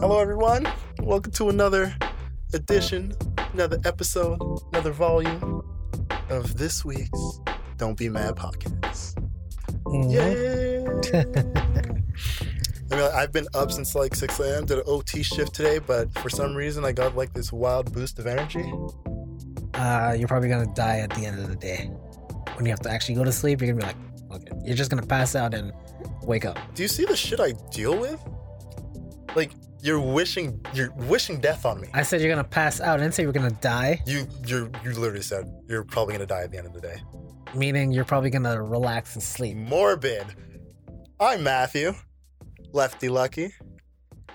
Hello, everyone. Welcome to another edition, another episode, another volume of this week's Don't Be Mad podcast. Yay! I mean, I've been up since like 6 a.m. Did an OT shift today, but for some reason I got like this wild boost of energy. Uh, you're probably gonna die at the end of the day. When you have to actually go to sleep, you're gonna be like, okay, you're just gonna pass out and wake up. Do you see the shit I deal with? You're wishing you're wishing death on me. I said you're gonna pass out. I didn't say you're gonna die. You you you literally said you're probably gonna die at the end of the day. Meaning you're probably gonna relax and sleep. Morbid. I'm Matthew, Lefty Lucky.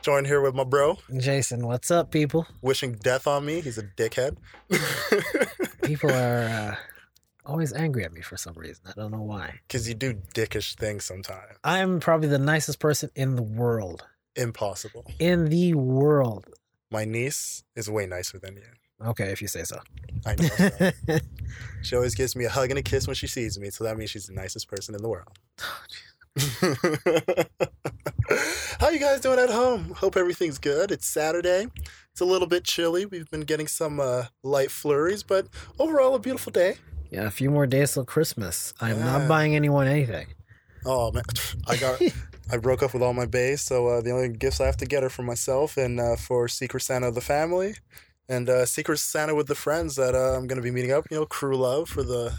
Joined here with my bro, Jason, what's up, people? wishing death on me. He's a dickhead. People are uh, always angry at me for some reason. I don't know why. Because you do dickish things sometimes. I'm probably the nicest person in the world. Impossible. In the world. My niece is way nicer than you. Okay, if you say so. I know. so. she always gives me a hug and a kiss when she sees me, so that means she's the nicest person in the world. How you guys doing at home? Hope everything's good. It's Saturday. It's a little bit chilly. We've been getting some uh, light flurries, but overall a beautiful day. yeah, a few more days till Christmas. I'm Yeah. not buying anyone anything. Oh man, I got. I broke up with all my bays, so uh, the only gifts I have to get are for myself and uh, for Secret Santa of the family, and uh, Secret Santa with the friends that uh, I'm going to be meeting up. You know, crew love for the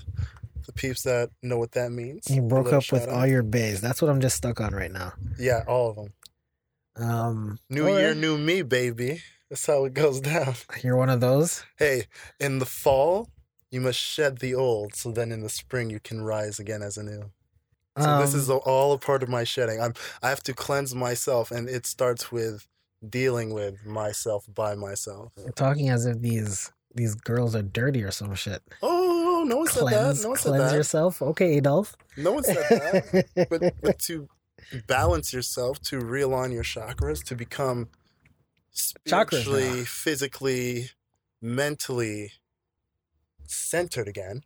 the peeps that know what that means. You broke up with shout all your bays. That's what I'm just stuck on right now. Yeah, all of them. Um, New year, right. new me, baby. That's how it goes down. You're one of those. Hey, in the fall, you must shed the old, so then in the spring you can rise again as a new. So this Um, is all a part of my shedding. I'm I have to cleanse myself, and it starts with dealing with myself by myself. You're talking as if these these girls are dirty or some shit. Oh, no one said Cleanse, that. No one said cleanse that. yourself. Okay, Adolf. No one said that. but, but to balance yourself, to realign your chakras, to become Chakras spiritually, physically, mentally centered again,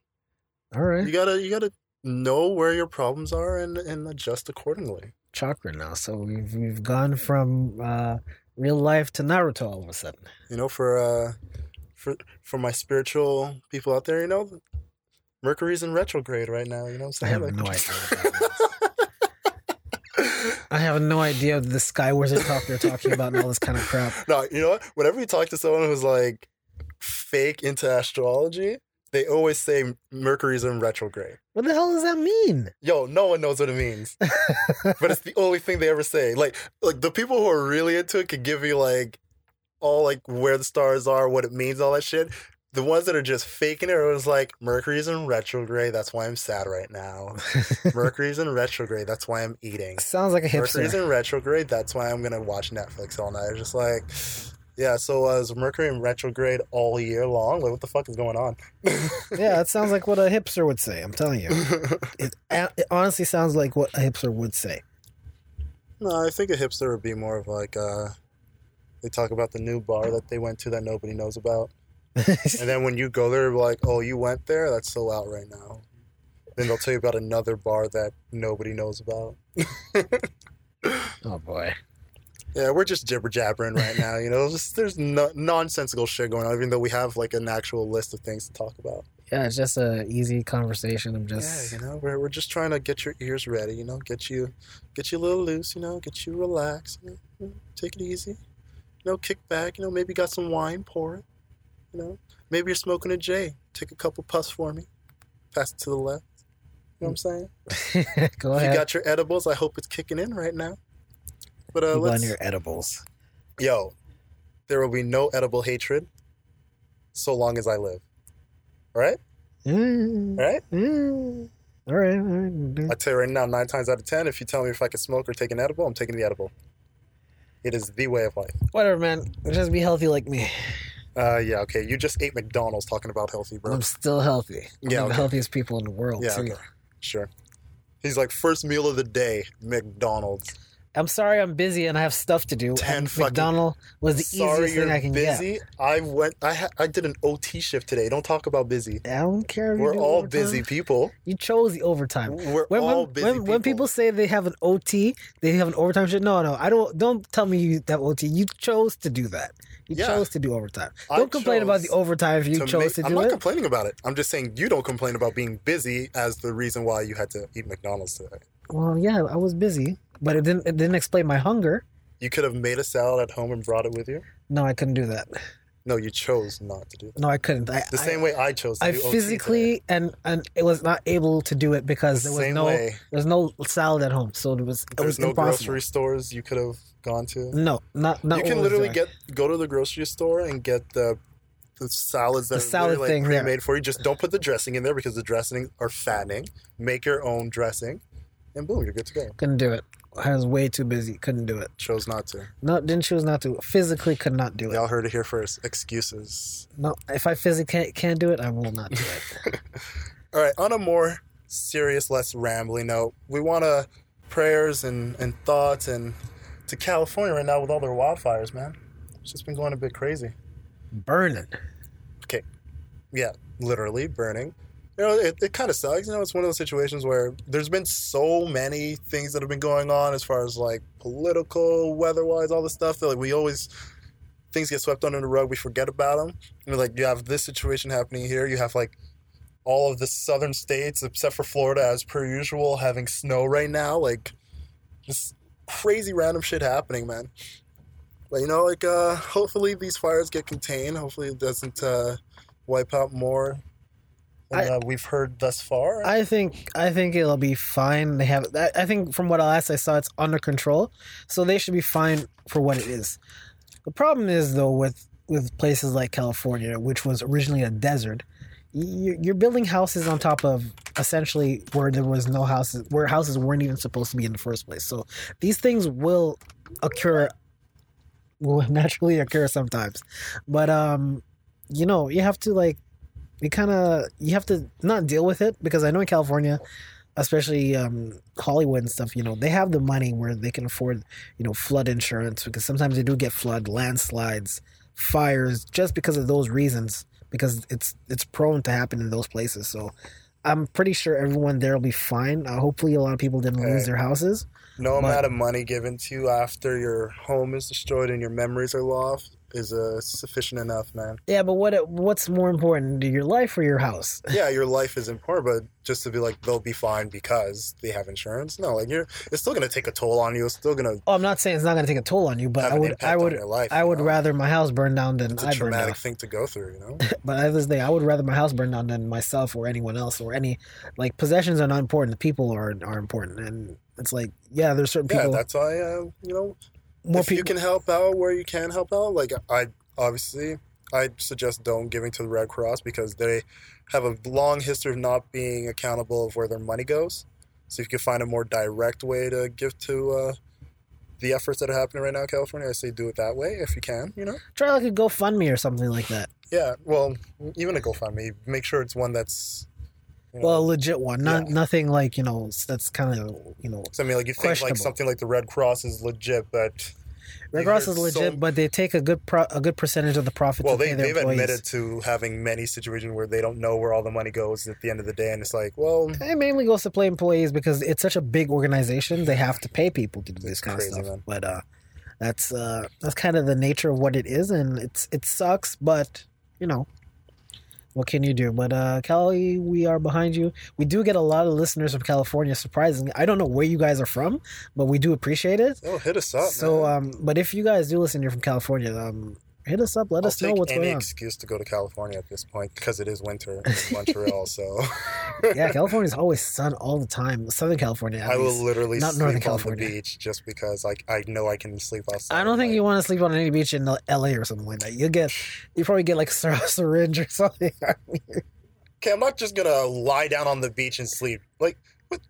All right, you gotta you gotta know where your problems are and, and adjust accordingly. chakra now. So we've we've gone from uh, real life to Naruto all of a sudden. You know, for uh for for my spiritual people out there, you know, Mercury's in retrograde right now, you know I have saying? no idea. What that means. I have no idea the Sky Wizard talk they're talking about and all this kind of crap. No, you know what? Whenever you talk to someone who's like fake into astrology, they always say Mercury's in retrograde. What the hell does that mean? Yo, no one knows what it means, but it's the only thing they ever say. Like, like the people who are really into it could give you like all like where the stars are, what it means, all that shit. The ones that are just faking it are always like Mercury's in retrograde. That's why I'm sad right now. Mercury's in retrograde. That's why I'm eating. Sounds like a hipster. Mercury's in retrograde. That's why I'm gonna watch Netflix all night. Just like, yeah. So uh, is Mercury in retrograde all year long? Like, what the fuck is going on? Yeah, it sounds like what a hipster would say. I'm telling you. It, it honestly sounds like what a hipster would say. no, I think a hipster would be more of like, uh, they talk about the new bar that they went to that nobody knows about, and then when you go there, like, oh, you went there? That's so out right now. Then they'll tell you about another bar that nobody knows about. oh boy. Yeah, we're just jibber jabbering right now. You know, just there's no, nonsensical shit going on, even though we have like an actual list of things to talk about. Yeah, it's just a easy conversation. I'm just Yeah, you know, we're, we're just trying to get your ears ready, you know, get you get you a little loose, you know, get you relaxed, you know, take it easy. You know, kick back, you know, maybe got some wine, pour it. You know, maybe you're smoking a J. Take a couple puffs for me. Pass it to the left. You know what I'm saying? go If you got your edibles, I hope it's kicking in right now. But uh, Keep on your edibles. yo, there will be no edible hatred so long as I live. All right? Mm, All right? mm. All right, all right. I tell you right now, nine times out of ten, if you tell me if I can smoke or take an edible, I'm taking the edible. It is the way of life. Whatever, man. Just be healthy like me. Uh, yeah, okay. You just ate McDonald's talking about healthy, bro. I'm still healthy. I'm Yeah, the healthiest people in the world Yeah, too. okay. Sure. He's like, first meal of the day, McDonald's. I'm sorry, I'm busy and I have stuff to do. 10 and McDonald was the easiest thing I can get. busy. I went. I ha- I did an OT shift today. Don't talk about busy. I don't care. We're do all overtime. busy people. You chose the overtime. We're When, all when, busy when, people. when people say they have an OT, they have an overtime shift. No, no, I don't. Don't tell me you have OT. You chose to do that. You Yeah. chose to do overtime. I Don't complain about the overtime if you to chose make- to do it. I'm not it. complaining about it. I'm just saying you don't complain about being busy as the reason why you had to eat McDonald's today. well, yeah, I was busy, but it didn't. It didn't explain my hunger. You could have made a salad at home and brought it with you. No, I couldn't do that. No, you chose not to do that. No, I couldn't. I, The I- same way I chose to I physically and and it was not able to do it because there was Same no way. there's no salad at home, so it was it There's was no impossible. grocery stores you could have gone to. No, not not. you can literally get go to the grocery store and get the the salads that The are salad literally, thing, like pre-made for you. Just don't put the dressing in there because the dressing are fattening. Make your own dressing, and boom, you're good to go. couldn't do it. I was way too busy. Couldn't do it. Chose not to. No, didn't choose not to. Physically could not do it. Y'all heard it here first. Excuses. No, if I physically can't, can't do it, I will not do it. All right, on a more serious, less rambling note, we want to prayers and, and thoughts and to California right now with all their wildfires, man. It's just been going a bit crazy. Burning. Okay. Yeah, literally burning. You know, it, it kind of sucks. You know, it's one of those situations where there's been so many things that have been going on as far as like political, weather-wise, all this stuff that like we always things get swept under the rug. We forget about them. And like you have this situation happening here. You have like all of the southern states except for Florida, as per usual, having snow right now. Like just crazy random shit happening, man. But you know, like uh hopefully these fires get contained. Hopefully it doesn't uh wipe out more than I- uh, we've heard thus far. I think I think it'll be fine. They have. I, I think from what I last I saw, it's under control, so they should be fine for what it is. The problem is though with with places like California, which was originally a desert, you're building houses on top of essentially where there was no houses, where houses weren't even supposed to be in the first place. So these things will occur, will naturally occur sometimes, but um, you know, you have to like you kind of you have to not deal with it because I know in California, especially um, Hollywood and stuff, you know, they have the money where they can afford, you know, flood insurance because sometimes they do get flood, landslides, fires, just because of those reasons because it's it's prone to happen in those places. So I'm pretty sure everyone there will be fine. Uh, hopefully, a lot of people didn't lose Hey. their houses. No amount of money given to you after your home is destroyed and your memories are lost is uh, sufficient enough, man. Yeah, but what what's more important, your life or your house? Yeah, your life is important, but just to be like they'll be fine because they have insurance. No, like you're, it's still gonna take a toll on you. It's still gonna Oh, I'm not saying it's not going to take a toll on you, but I would I would life. I would know? rather my house burn down than It's a I traumatic thing to go through, you know. But at this day, I would rather my house burn down than myself or anyone else or any like possessions are not important. The people are are important, and it's like yeah, there's certain people. yeah, people. that's why uh, you know more if you can help out where you can help out, like I obviously I suggest don't giving to the Red Cross because they have a long history of not being accountable of where their money goes. So if you can find a more direct way to give to uh, the efforts that are happening right now in California, I say do it that way if you can. You know. Try like a GoFundMe or something like that. Yeah. Well, even a GoFundMe, make sure it's one that's. You know, Well, a legit one, not Yeah. nothing like you know that's kind of you know. so I mean, like you think like something like the Red Cross is legit, but Red Cross is legit, so- but they take a good pro- a good percentage of the profit well, to they pay their they've employees. admitted to having many situations where they don't know where all the money goes at the end of the day, and it's like, well, It mainly goes to play employees because it's such a big organization. They have to pay people to do this kind crazy, of stuff. man. But uh, that's uh, that's kind of the nature of what it is, and it's it sucks. But you know, what can you do? But uh, Cali, we are behind you. We do get a lot of listeners from California. Surprisingly, I don't know where you guys are from, but we do appreciate it. oh, hit us up. so, man. um, but if you guys do listen, you're from California. Um, hit us up. Let I'll us know what's going on. excuse to go to California at this point because it is winter in Montreal. so yeah, California's always sun all the time. Southern California. I will literally Not sleep Northern on California. the beach just because like I know I can sleep outside. I don't think like, you want to sleep on any beach in L.A. or something like that. You'll get, you probably get like a syringe or something. Okay, I'm not just gonna lie down on the beach and sleep. Like, what?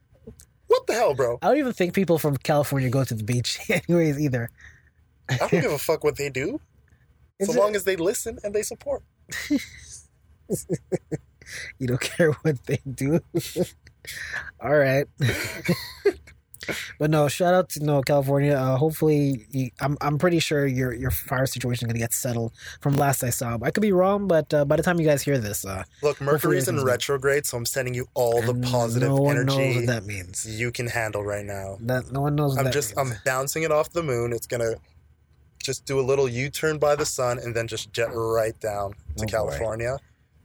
What the hell, bro? I don't even think people from California go to the beach, anyways. Either. I don't give a fuck what they do, Is so it- long as they listen and they support. You don't care what they do. All right. But no, shout out to no California. Uh, hopefully, you, I'm I'm pretty sure your your fire situation is gonna get settled. From last I saw, I could be wrong, but uh, by the time you guys hear this, uh, Look, Mercury's in retrograde, so I'm sending you all the positive no one knows energy what that means. you can handle right now. That no one knows. What I'm that just means. I'm bouncing it off the moon. It's gonna just do a little U-turn by the sun and then just jet right down to Oh, boy. California,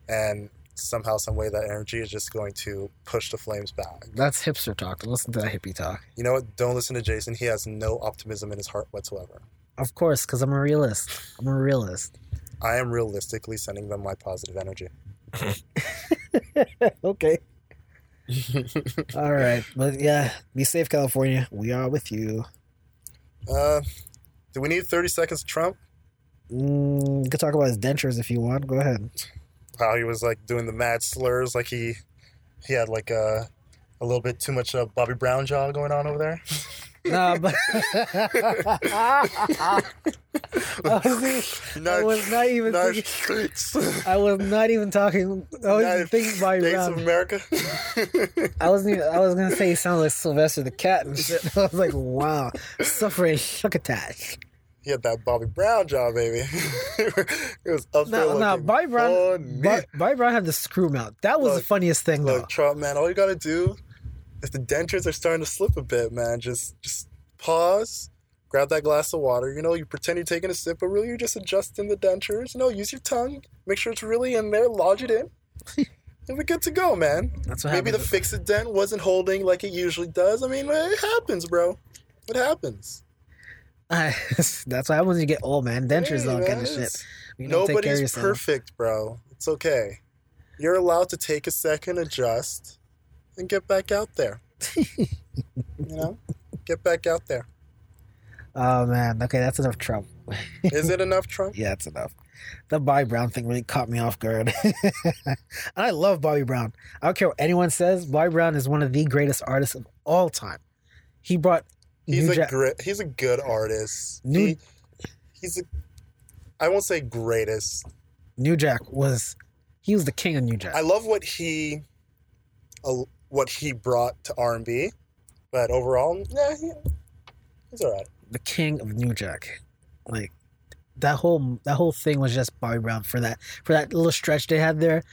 and somehow, some way, that energy is just going to push the flames back. That's hipster talk. Listen to that hippie talk. You know what? Don't listen to Jason. He has no optimism in his heart whatsoever. Of course, because I'm a realist. I'm a realist. I am realistically sending them my positive energy. okay. All right, but yeah, be safe, California. We are with you. Uh, do we need 30 seconds of Trump? Mm, you can talk about his dentures if you want. Go ahead. How he was like doing the mad slurs, like he he had like a a little bit too much uh, Bobby Brown jaw going on over there. Nah, but I was, I was not even United thinking, States. I was not even talking. I was United thinking Bobby States Brown. of America. I wasn't. Even, I was gonna say he sounds like Sylvester the cat and shit. I was like, wow, suffering succotash. he had that Bobby Brown jaw, baby. it was up there No, no, Bobby Brown. Bobby Brown had the screw mouth. That was the funniest thing, though. Look, Trump, man, all you gotta do, if the dentures are starting to slip a bit, man, just just pause, grab that glass of water. You know, you pretend you're taking a sip, but really you're just adjusting the dentures. You know, use your tongue, make sure it's really in there, lodge it in. And we're good to go, man. That's what Maybe the happens. Fixodent wasn't holding like it usually does. I mean, it happens, bro. It happens. that's what happens when you get old, man. Dentures, Hey, man, kind of shit. You don't take care of Nobody's perfect, bro. It's okay. You're allowed to take a second, adjust, and get back out there. you know, get back out there. Oh man. Okay, that's enough Trump. Is it enough, Trump? Yeah, it's enough. The Bobby Brown thing really caught me off guard. and I love Bobby Brown. I don't care what anyone says. Bobby Brown is one of the greatest artists of all time. He brought He's New a great. He's a good artist. New- He, he's a. I won't say greatest. New Jack was he was the king of New Jack. I love what he, what he brought to R and B, but overall, yeah, he, he's all right. the king of New Jack. Like that whole that whole thing was just Bobby Brown for that for that little stretch they had there.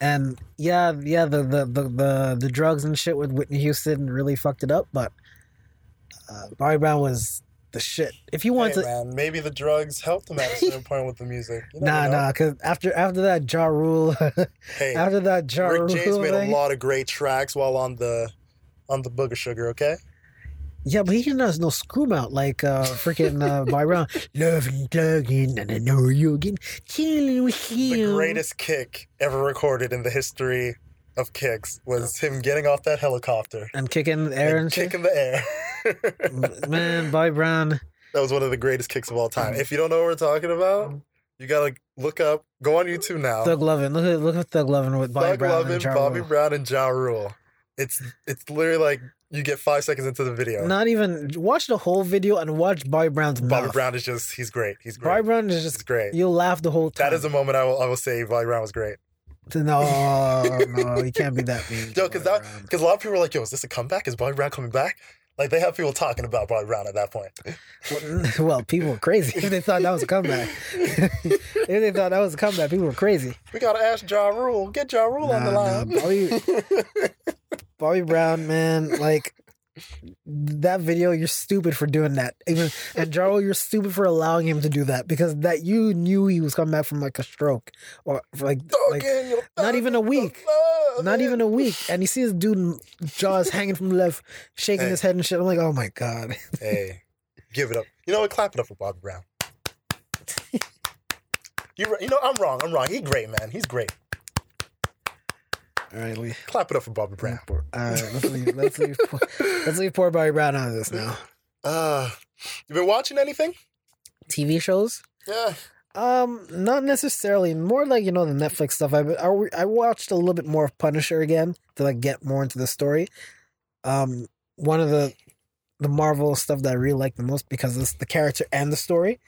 And yeah, yeah, the the the the, the drugs and shit with Whitney Houston really fucked it up, but uh, Bobby Brown was the shit. If you want Hey, to man, maybe the drugs helped him at a certain point with the music. You Nah, know. nah, because after after that Ja Rule, Hey, after that Ja Rick Rule James made a lot of great tracks while on the on the Booger Sugar. Okay, yeah, but he didn't have no screw mouth like uh freaking uh, Bobby Brown. Love and plugging, and I know you again, chilling with you. the greatest kick ever recorded in the history of kicks was him getting off that helicopter and kicking the air and and kicking the air. Man, Bobby Brown. that was one of the greatest kicks of all time. Mm. If you don't know what we're talking about, mm. you gotta look up. Go on YouTube now. Thug Lovin'. Look at look at Thug Lovin' with Bobby Thug Brown Lovin', and Ja Bobby Rule. Brown, and Ja Rule. It's it's literally like you get five seconds into the video. Not even watch the whole video and watch Bobby Brown's Bobby mouth. Brown is just he's great. He's great. Bobby Brown is He's just great. you'll laugh the whole time. That is a moment I will I will say Bobby Brown was great. No, no, you can't be that mean. Yo, because that because a lot of people are like, yo, is this a comeback? Is Bobby Brown coming back? Like they have people talking about Bobby Brown at that point. Well, well, people were crazy if they thought that was a comeback. if they thought that was a comeback, people were crazy. We gotta ask Ja Rule. Get Ja Rule on the Nah, line. nah, Bobby, Bobby Brown, man, like that video, you're stupid for doing that. Even and Ja Rule, you're stupid for allowing him to do that because that you knew he was coming back from like a stroke or like like Again, you know, not even a week. not even a week, and you see this dude jaws hanging from the left, shaking Hey. his head and shit. I'm like, oh my god. Hey, give it up. You know what? Clap it up for Bobby Brown. You, you know, I'm wrong. I'm wrong. He's great, man. He's great. All right, we. Clap it up for Bobby Brown. All right, let's leave. Let's leave. poor- Let's leave poor Bobby Brown out of this now. Uh, you been watching anything? TV shows. Yeah. Um, not necessarily. More like you know the Netflix stuff. I I, I watched a little bit more of Punisher again to like get more into the story. Um, one of the the Marvel stuff that I really like the most because it's the character and the story.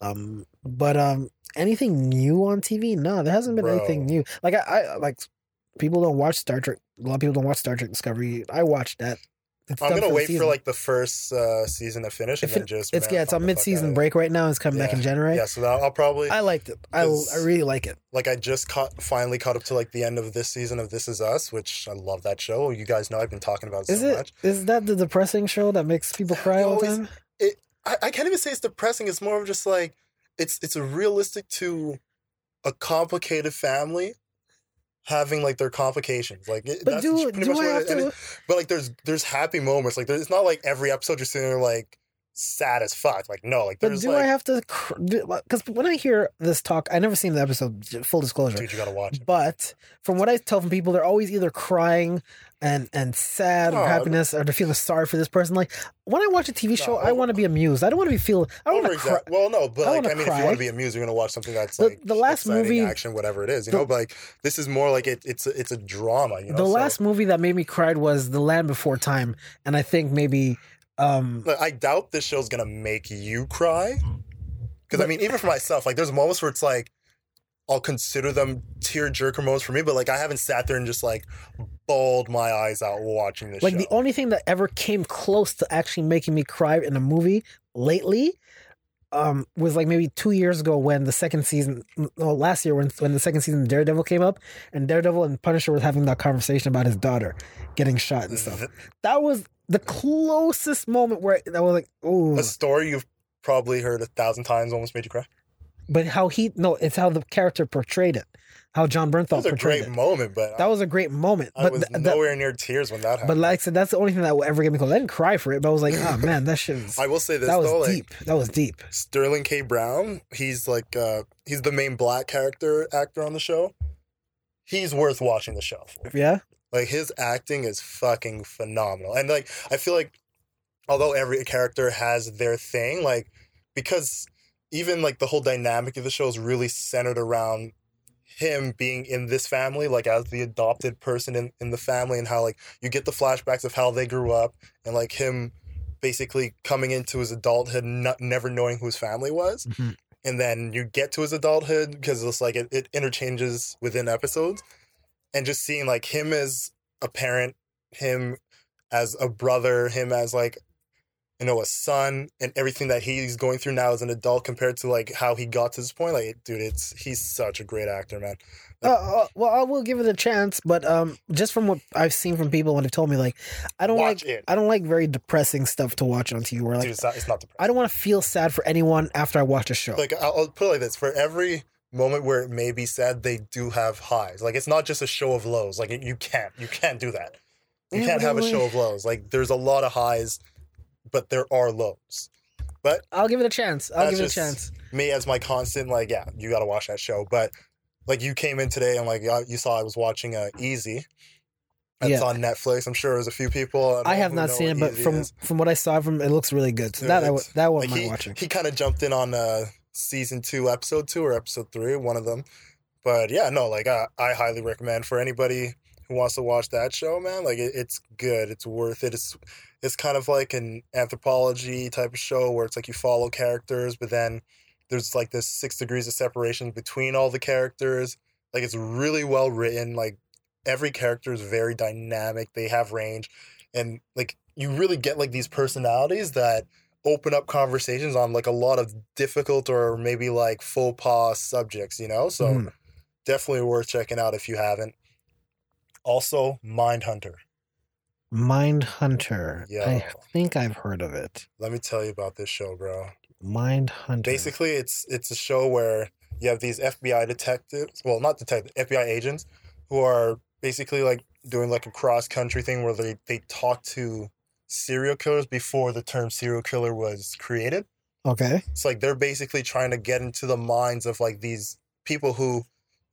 Um, but um, anything new on TV? No, there hasn't been Bro. anything new. Like I, I like people don't watch Star Trek. A lot of people don't watch Star Trek Discovery. I watched that. It's I'm gonna the wait for like the first uh, season to finish and then it- just. it's yeah, it's on mid-season it. break right now. It's coming back in January. Yeah, so that, I'll probably I liked it. I, I really like it. like. I just caught finally caught up to like the end of this season of This Is Us, which I love that show. You guys know I've been talking about it Is so it? much. Is that the depressing show that makes people cry all the time? I, I can't even say it's depressing. It's more of just like it's it's a realistic to a complicated family having like their complications. Like it, But that's do pretty do much I what have it, to? it- But like there's there's happy moments. Like there's, it's not like every episode you're sitting there like sad as fuck. Like no, like But do like I have to? Because when I hear this talk, I never seen the episode. Full disclosure. dude, you gotta watch it. But from what I tell from people, they're always either crying and and sad or Oh, happiness, or to feel sorry for this person. Like when I watch a TV show, No, I want to be amused. I don't want to be feel. I don't want to cry. Well, no, but I like I mean, if cry. you want to be amused, you're gonna watch something that's The- like the last movie- action, whatever it is. You the- know, but like this is more like it, it's a, it's a drama. You know, the So, last movie that made me cry was The Land Before Time, and I think maybe. um Like, I doubt this show's gonna make you cry. Because I mean, even for myself, like there's moments where it's like I'll consider them tear jerker moments for me, but like I haven't sat there and just like bawled my eyes out watching this like show. the only thing that ever came close to actually making me cry in a movie lately um was like maybe two years ago when the second season no last year when when the second season of daredevil came up and daredevil and punisher was having that conversation about his daughter getting shot and stuff that was the closest moment where that was like oh a story you've probably heard a thousand times almost made you cry. But how he no it's how the character portrayed it how Jon Bernthal That was a great it moment, but that was a great moment I but was th- nowhere near tears when that happened. but like i said that's the only thing that will ever get me close i didn't cry for it but i was like oh man that shit was I will say this that was though, like deep that was deep Sterling K. Brown, he's like uh he's the main black character actor on the show. He's worth watching the show for. yeah Like his acting is fucking phenomenal. And like I feel like although every character has their thing, like because even like the whole dynamic of the show is really centered around him being in this family, like as the adopted person in, in the family and how like you get the flashbacks of how they grew up and like him basically coming into his adulthood not, never knowing who his family was. Mm-hmm. And then you get to his adulthood because it's like it, it interchanges within episodes. And just seeing like him as a parent him as a brother him as like you know a son and everything that he's going through now as an adult compared to like how he got to this point like dude it's he's such a great actor man. Uh, uh, well, I will give it a chance, but um, just from what I've seen from people when they've told me, like, I don't like, it. I don't like very depressing stuff to watch on TV. Where dude like, it's not, it's not depressing. I don't want to feel sad for anyone after I watch a show. like I'll, I'll put it like this for every moment where it may be sad they do have highs. Like it's not just a show of lows. Like you can't you can't do that. You Yeah, can't have a show of lows. Like there's a lot of highs but there are lows but I'll give it a chance. I'll give it a chance. me as my constant like yeah you got to watch that show but like you came in today and like you saw i was watching uh, easy it's Yeah. on netflix i'm sure there's a few people I know have not seen it, but Easy from is. from what I saw from it, looks really good. So Dude, that I that one like he, watching. he kind of jumped in on uh season two episode two or episode three one of them but yeah no like i, I highly recommend for anybody who wants to watch that show man like it, it's good it's worth it it's it's kind of like an anthropology type of show where it's like you follow characters but then there's like this six degrees of separation between all the characters like it's really well written like every character is very dynamic they have range and like you really get like these personalities that open up conversations on like a lot of difficult or maybe like faux pas subjects, you know? So Mhm. definitely worth checking out if you haven't. Also, Mindhunter. Mind Hunter. Yo. I think I've heard of it. Let me tell you about this show, bro. Mind Hunter. Basically, it's it's a show where you have these FBI detectives, well, not detectives, FBI agents who are basically like doing like a cross country thing where they they talk to serial killers before the term serial killer was created. Okay. It's like they're basically trying to get into the minds of like these people who,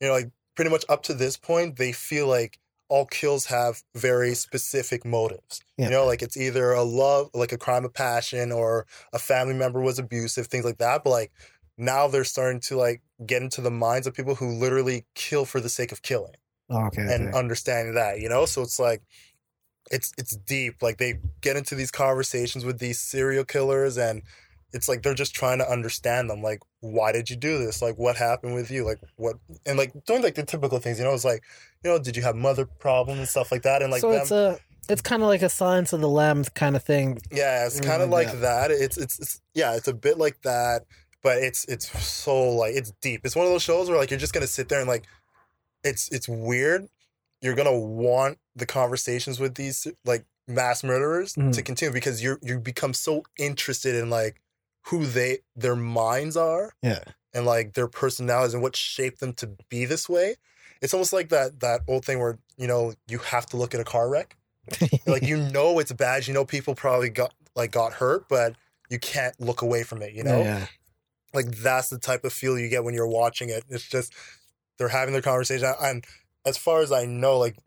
you know, like pretty much up to this point, they feel like all kills have very specific motives. Yeah. You know, like it's either a love, like a crime of passion, or a family member was abusive, things like that. But like now they're starting to like get into the minds of people who literally kill for the sake of killing Oh, okay. and okay. understanding that, you know? So it's like it's it's deep. Like they get into these conversations with these serial killers and it's like they're just trying to understand them. Like, why did you do this? Like what happened with you? Like what and like doing like the typical things, you know, it's like, you know, did you have mother problems and stuff like that? And like so them it's a it's kind of like a Silence of the Lambs kind of thing. Yeah, it's Mm, kind of like like that. It's, it's it's yeah, it's a bit like that, but it's it's so like it's deep. It's one of those shows where like you're just gonna sit there and like it's it's weird. You're gonna want the conversations with these like mass murderers Mhm. to continue because you're you become so interested in like who they their minds are Yeah. and like their personalities and what shaped them to be this way. It's almost like that that old thing where you know you have to look at a car wreck like you know it's bad you know people probably got like got hurt but you can't look away from it you know yeah. like that's the type of feel you get when you're watching it it's just they're having their conversation and as far as i know like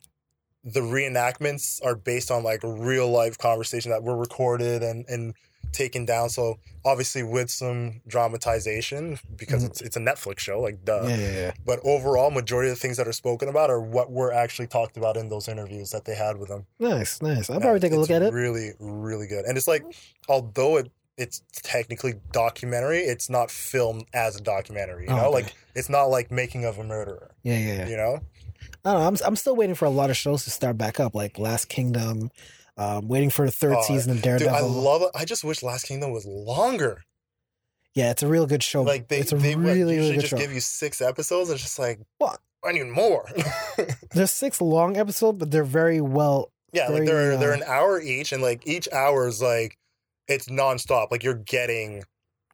the reenactments are based on like real life conversation that were recorded and and taken down so obviously with some dramatization because Mhm. it's it's a netflix show like duh yeah, yeah, yeah. but overall majority of the things that are spoken about are what were actually talked about in those interviews that they had with them Nice, nice. I'll probably take a look at it. Really, really good. And it's like, although it it's technically documentary, it's not filmed as a documentary. You Oh, know, okay. like it's not like making of a murderer. Yeah, yeah, yeah. You know, I don't know. I'm I'm still waiting for a lot of shows to start back up, like Last Kingdom. Um, waiting for the third Oh, season of dude, Daredevil. I love it. I just wish Last Kingdom was longer. yeah, it's a real good show. Like they, it's a they what, really, really usually good just show. give you six episodes. It's just like, What? I need more. There's six long episodes, but they're very well. yeah, like they're they're uh, an hour each, and like each hour is like it's nonstop. Like you're getting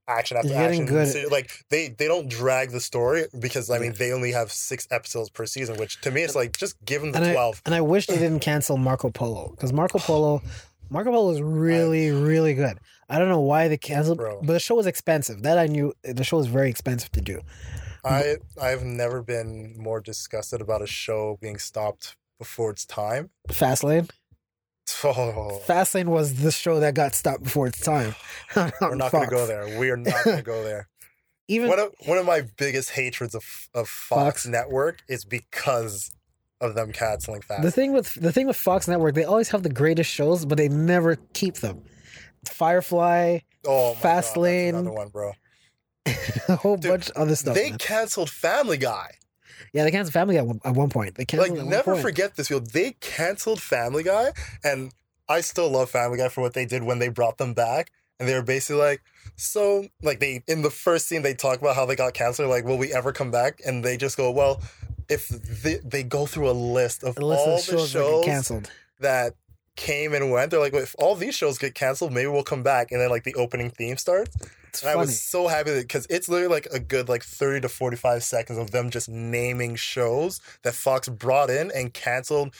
action after action. good. Like they they don't drag the story because I mean they only have six episodes per season, which to me it's like just give them the And I, twelve. and I wish they didn't cancel Marco Polo because Marco Polo, Marco Polo is really, really good. I don't know why they canceled, Bro. but the show was expensive. That I knew. The show was very expensive to do. I I've never been more disgusted about a show being stopped before its time. Fastlane. Oh, Fastlane was the show that got stopped before its time. we're not going to go there. We are not going to go there. Even one of one of my biggest hatreds of of Fox, Fox. Network is because of them canceling fast. The thing with the thing with Fox Network, they always have the greatest shows, but they never keep them. Firefly, oh, my God, that's Fastlane. another one, bro. a whole Dude, bunch of other stuff. they man. canceled Family Guy. Yeah, they canceled Family one, at one point. They canceled Like, never point. forget this. Yo, they canceled Family Guy, and I still love Family Guy for what they did when they brought them back. And they were basically like, so, like, they in the first scene they talk about how they got canceled. Like, will we ever come back? And they just go, well, if they, they go through a list of The list all of the shows shows canceled. that came and went, they're like, well, if all these shows get canceled, maybe we'll come back. And then like the opening theme starts. It's And I was so happy because it's literally like a good like 30 to 45 seconds of them just naming shows that Fox brought in and canceled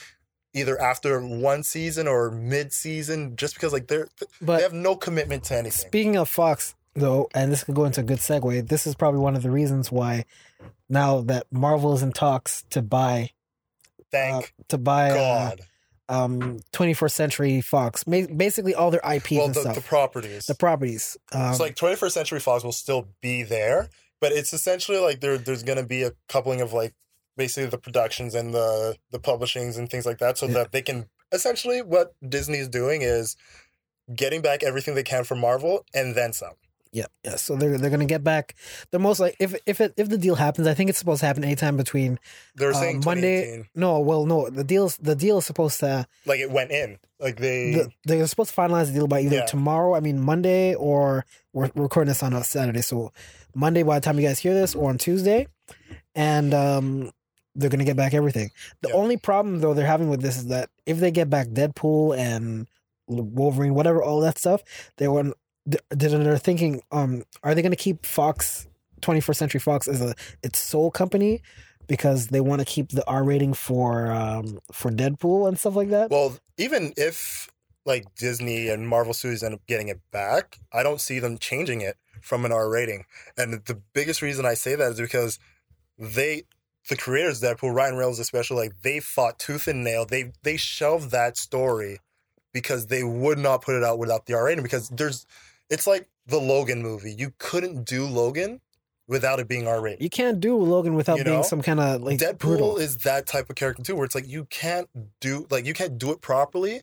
either after one season or mid season just because like they're But they have no commitment to anything. Speaking of Fox, though, and this could go into a good segue, this is probably one of the reasons why now that Marvel is in talks to buy uh, Thank to buy uh, God. Um 21st Century Fox, ma- basically all their IPs well, and the, stuff, the properties. the properties. Um, it's like 21st Century Fox will still be there, but it's essentially like there there's going to be a coupling of like basically the productions and the the publishings and things like that so Yeah. that they can essentially what Disney's doing is getting back everything they can from Marvel and then some. Yeah, yeah. So they're they're gonna get back. They're most like if if it, if the deal happens, I think it's supposed to happen anytime between. They're Uh, saying Monday- No, well, no, the deal's the deal is supposed to. like it went in. Like they The, they're supposed to finalize the deal by either Yeah. tomorrow. I mean Monday, or we're, we're recording this on a Saturday, so Monday by the time you guys hear this, or on Tuesday, and um, they're gonna get back everything. The Yeah. only problem though they're having with this is that if they get back Deadpool and Wolverine, whatever, all that stuff, they want they're thinking, um, are they gonna keep Fox, 21st Century Fox, as a its sole company? Because they want to keep the R rating for um, for Deadpool and stuff like that. Well, even if like Disney and Marvel Studios end up getting it back, I don't see them changing it from an R rating. And the biggest reason I say that is because they, the creators of Deadpool, Ryan Reynolds especially, like they fought tooth and nail. They they shelved that story because they would not put it out without the R rating. Because there's, it's like the Logan movie. You couldn't do Logan without it being R rated. You can't do Logan without You being some kind of like Deadpool brutal. is that type of character too, where it's like you can't do like you can't do it properly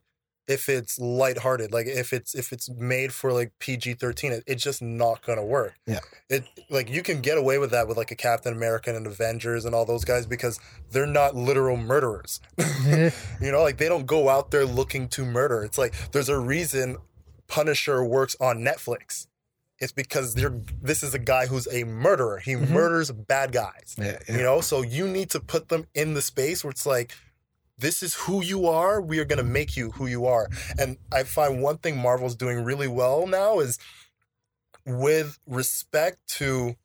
if it's lighthearted, like if it's if it's made for like PG thirteen, it, it's just not gonna work. Yeah. It like you can get away with that with like a Captain America and Avengers and all those guys because they're not literal murderers. you know, like they don't go out there looking to murder. It's like there's a reason Punisher works on Netflix. It's because they're this is a guy who's a murderer. He Mhm. murders bad guys. yeah, You know, so you need to put them in the space where it's like, this is who you are. We are going to make you who you are. And I find one thing Marvel's doing really well now is with respect to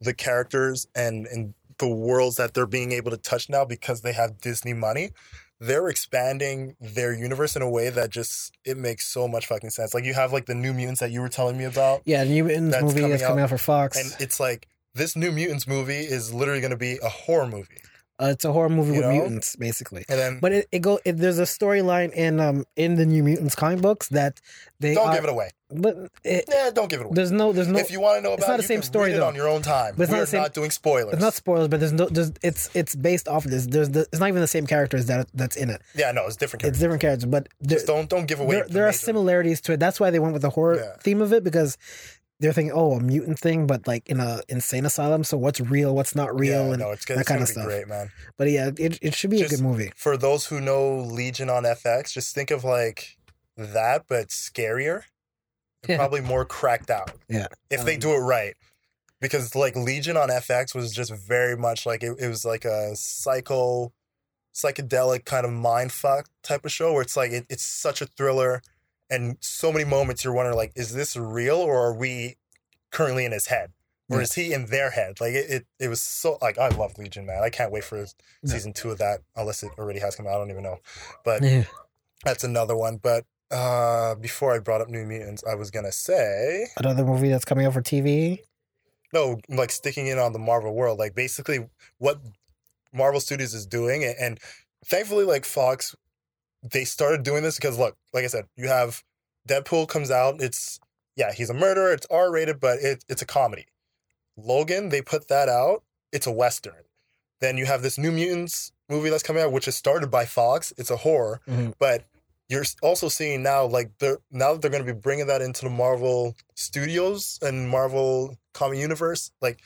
the characters and, and the worlds that they're being able to touch now because they have Disney money. They're expanding their universe in a way that just it makes so much fucking sense. Like you have like the New Mutants that you were telling me about, yeah. New Mutants That's movie coming is coming out, out for Fox. and it's like this New Mutants movie is literally going to be a horror movie. Uh, it's a horror movie You with know? mutants, basically. And then But it, it go it, there's a storyline in um in the New Mutants comic books that they don't are, give it away. But it, Yeah, don't give it away. there's no there's no if you want to know about it's not it, the you same can story, though. on your own time. But it's not We're the same- not doing spoilers. it's not spoilers, but there's no there's it's it's based off of this. There's the, it's not even the same characters that that's in it. yeah, no, it's different. It's characters. different characters, but there, Just don't don't give away. there, the there are similarities to it. That's why they went with the horror Yeah. theme of it because they're thinking, oh, a mutant thing, but like in a insane asylum. So what's real, what's not real, Yeah, and no, it's, that it's kind gonna of be stuff. great, man. but yeah, it it should be a good movie. For those who know Legion on FX, just think of like that, but scarier, and Yeah. probably more cracked out. Yeah. if they Um, do it right. Because like Legion on FX was just very much like it, it was like a psycho, psychedelic kind of mind fuck type of show where it's like it, it's such a thriller, and so many moments you're wondering like, is this real or are we currently in his head? Or Yeah. is he in their head? Like it, it, it was so like I love Legion, man. I can't wait for season two of that, unless it already has come out. I don't even know. But Yeah. that's another one. But uh before I brought up New Mutants, I was gonna say Another movie that's coming out for TV. no, like sticking in on the Marvel world, like basically what Marvel Studios is doing, and, and thankfully, like Fox, they started doing this because look, like I said, you have Deadpool comes out, it's yeah, he's a murderer, it's R rated, but it, it's a comedy. Logan, they put that out, it's a western. Then you have this New Mutants movie that's coming out, which is started by Fox, it's a horror, Mhm. but you're also seeing now like they're now that they're going to be bringing that into the Marvel Studios and Marvel comic universe like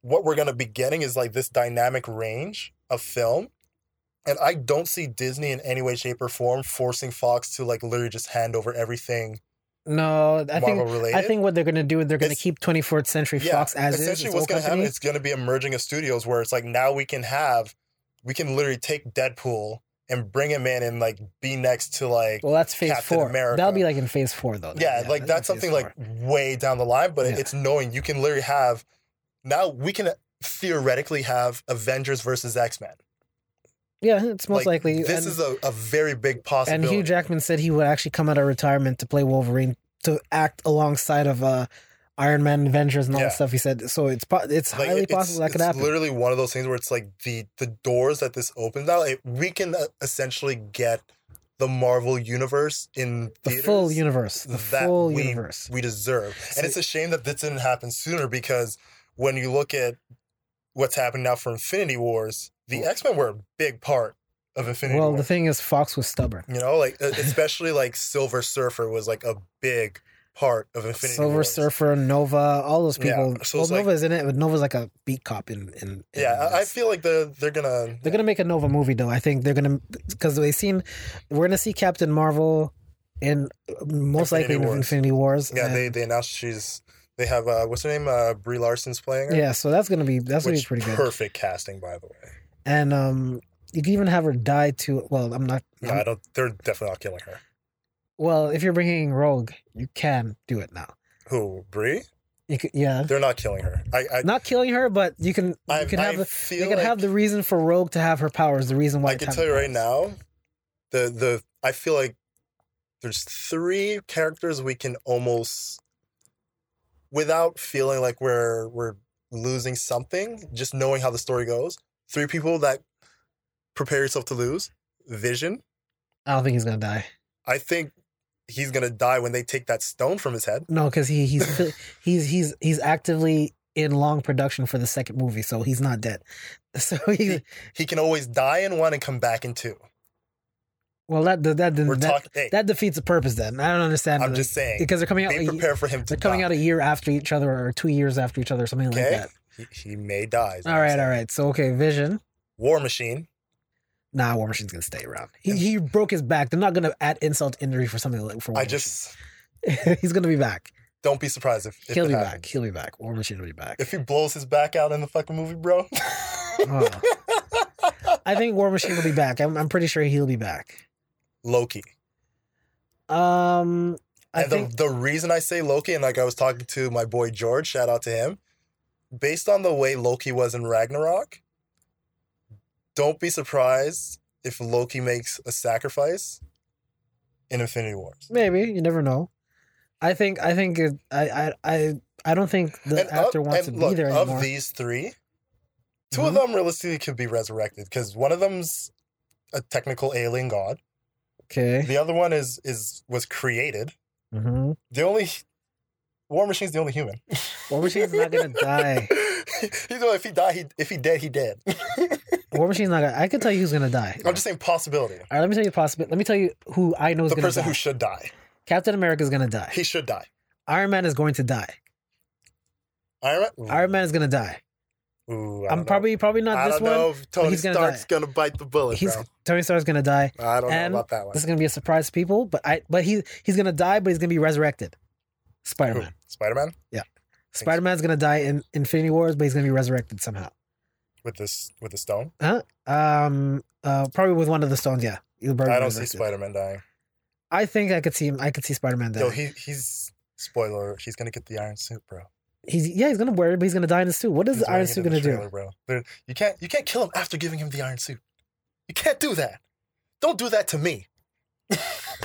what we're going to be getting is like this dynamic range of film and I don't see Disney in any way shape or form forcing Fox to like literally just hand over everything No, I Marvel think related I think what they're gonna do is they're gonna It's- keep 24th Century Fox as is. essentially its what's going to happen company. it's going to be a merging of studios where it's like now we can have we can literally take Deadpool and bring him in and like be next to like Well, that's phase Captain four. America. That'll be like in phase four, though. yeah, like that's phase something like way down the line, but Yeah. it's knowing you can literally have now we can theoretically have Avengers versus X Men. Yeah, it's most Like, likely. This and, is a, a very big possibility. and. Hugh Jackman said he would actually come out of retirement to play Wolverine to act alongside of uh, Iron Man, Avengers, and all Yeah. that stuff. He said so. It's po- it's Like, highly it's- possible that could happen. it's. Literally one of those things where it's like the the doors that this opens now. It, we can uh, essentially get the Marvel universe in the full universe. The that full we, universe. we deserve. So- and it's a shame that this didn't happen sooner because when you look at what's happening now for Infinity Wars, the X Men were a big part of Infinity Well, Wars. the thing is, Fox was stubborn. You know, like especially like Silver Surfer was like a big part of Infinity Silver Wars. Surfer, Nova, all those Yeah, people. so well, it's like- Nova's in it, but Nova's like a beat cop in. in, in Yeah, I, I feel like they're they're gonna They're gonna make a Nova movie though. I think they're gonna because they seen we're gonna see Captain Marvel in most likely Infinity in Wars. Infinity Wars. yeah they they announced she's they have uh what's her name uh Brie Larson's playing her. yeah. So that's gonna be that's gonna be pretty good. perfect casting by the way. And um, you can even have her die too. Well, I'm not. No, I don't. They're definitely not killing her. well, if you're bringing Rogue, you can do it now. Who Brie? You could, yeah, They're not killing her. I I, not killing her, but you can. You can have. I the, they can like, have the reason for Rogue to have her powers. The reason why I can tell you right now, the the I feel like there's three characters we can almost, without feeling like we're we're losing something, just knowing how the story goes. Three people that prepare yourself to lose. Vision. I don't think he's gonna die. I think he's gonna die when they take that stone from his head. No, because he he's he's he's he's actively in long production for the second movie, so he's not dead. So he He can always die in one and come back in two. Well, that that that, that. Hey, that defeats the purpose. Then I don't understand. I'm just saying. because they're coming out. Be a- prepared for him to They're coming die. out a year after each other, or two years after each other, or something like that. He, he may die. All right, all right. So okay, Vision. War Machine. Nah, War Machine's gonna stay around. He he broke his back. They're not gonna add insult injury for something like for War I just Machine. he's gonna be back. don't be surprised if, if He'll it be happens. back. He'll be back. War Machine will be back. If he blows his back out in the fucking movie, bro. Oh. I think War Machine will be back. I'm, I'm pretty sure he'll be back. Loki. Um, I and think the, the reason I say Loki, and like I was talking to my boy George, shout out to him, based on the way Loki was in Ragnarok, don't be surprised if Loki makes a sacrifice in Infinity Wars. maybe you never know. I think I think it, I I I I don't think the and actor of, wants to be look, there of these 3 two Mhm. of them realistically could be resurrected because one of them's a technical alien god. okay. The other one is is was created. hmm The only War Machine's the only human. War Machine's not gonna die. He's the if he died, he if he dead, he dead. War Machine's not gonna. I can tell you who's gonna die. I'm just saying possibility. All right, let me tell you possible. Let me tell you who I know is The gonna The person die. who should die. Captain America is gonna die. He should die. Iron Man is going to die. Iron Man. Ooh, Iron Man is gonna die. Ooh, I I'm don't probably probably know. not I this don't one. know if Tony he's gonna Stark's die. gonna bite the bullet, He's bro. Tony Stark's gonna die. I don't and know about that one. This is gonna be a surprise to people, but I but he he's gonna die, but he's gonna be resurrected. Spider Man. Spider Man Spider Man's gonna die in Infinity Wars, but he's gonna be resurrected somehow. with this with the stone. Huh? Um. Uh. Probably with one of the stones. Yeah. He'll probably I don't see. Spider Man dying. I think I could see him. I could see Spider Man die. Yo, he he's spoiler. He's gonna get the iron suit, bro. he's yeah. He's gonna wear it, but he's gonna die in his suit. What is He's the Iron Suit gonna do? trailer, bro? There- You can't you can't kill him after giving him the iron suit. You can't do that. Don't do that to me.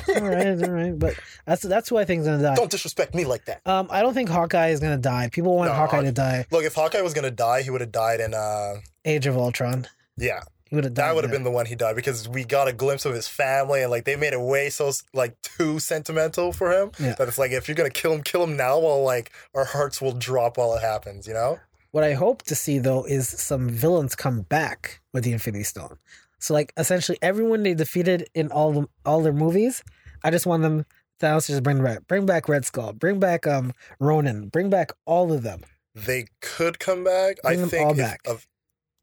all right, all right. But that's that's who I think is gonna die. Don't disrespect me like that. Um, I don't think Hawkeye is gonna die. People want No, Hawkeye Hawk- to die. Look, if Hawkeye was gonna die, he would have died in uh Age of Ultron. yeah. He would have died. That would have there. been the one he died because we got a glimpse of his family and like they made it way so like too sentimental for him Yeah. that it's like if you're gonna kill him, kill him now while like our hearts will drop while it happens, you know? What I hope to see though is some villains come back with the Infinity Stone. So like essentially everyone they defeated in all the, all their movies, I just want them Thanos to just bring back bring back Red Skull, bring back um Ronan, bring back all of them. They could come back. Bring I think back. of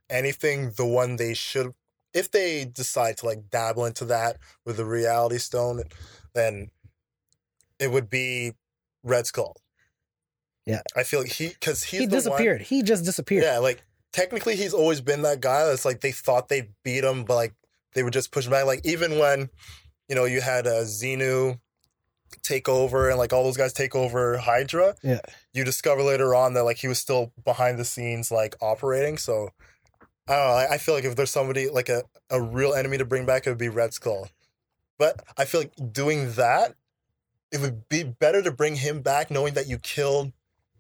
anything, the one they should if they decide to like dabble into that with the reality stone, then it would be Red Skull. Yeah. I feel like he because he the one- disappeared. He just disappeared. Yeah, like technically he's always been that guy that's like they thought they beat him, but like they would just push him back. Like even when, you know, you had uh, Xenu take over and like all those guys take over Hydra. Yeah. You discover later on that like he was still behind the scenes like operating. So I don't know. I, I feel like if there's somebody like a, a real enemy to bring back, it would be Red Skull. But I feel like doing that, it would be better to bring him back knowing that you killed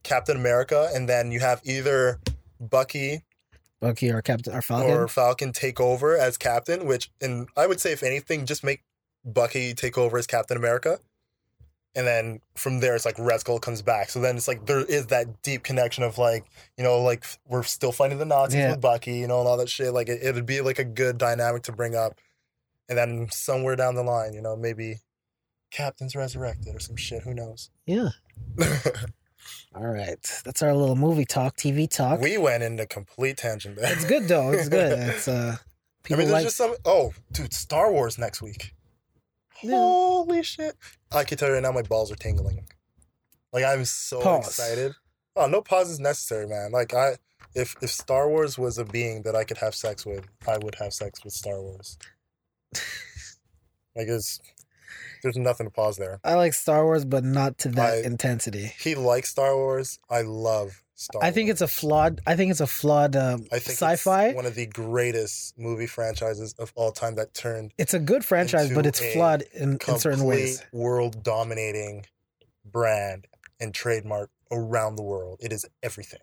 Captain America and then you have either Bucky Bucky or Captain or Falcon. or Falcon take over as captain, which and I would say if anything, just make Bucky take over as Captain America. And then from there it's like Red Skull comes back. So then it's like there is that deep connection of like, you know, like we're still fighting the Nazis Yeah. with Bucky, you know, and all that shit. Like it, it'd be like a good dynamic to bring up. And then somewhere down the line, you know, maybe Captain's resurrected or some shit. Who knows? yeah. All right. That's our little movie talk, TV talk. we went into complete tangent there. it's good though. It's good. It's uh I people mean, there's like just some. Oh, dude, Star Wars next week. Yeah. Holy shit! I can tell you right now, my balls are tingling. Like I'm so Pause. excited. Oh, no pause is necessary, man. Like I, if if Star Wars was a being that I could have sex with, I would have sex with Star Wars. like it's, there's nothing to pause there. I like Star Wars, but not to that I- intensity. He likes Star Wars. I love Star. I think Wars. it's a flawed. I think it's a flawed um, I think sci-fi. It's one of the greatest movie franchises of all time that turned It's a good franchise, but it's flawed in, in certain ways. world dominating brand and trademark around the world. It is everything.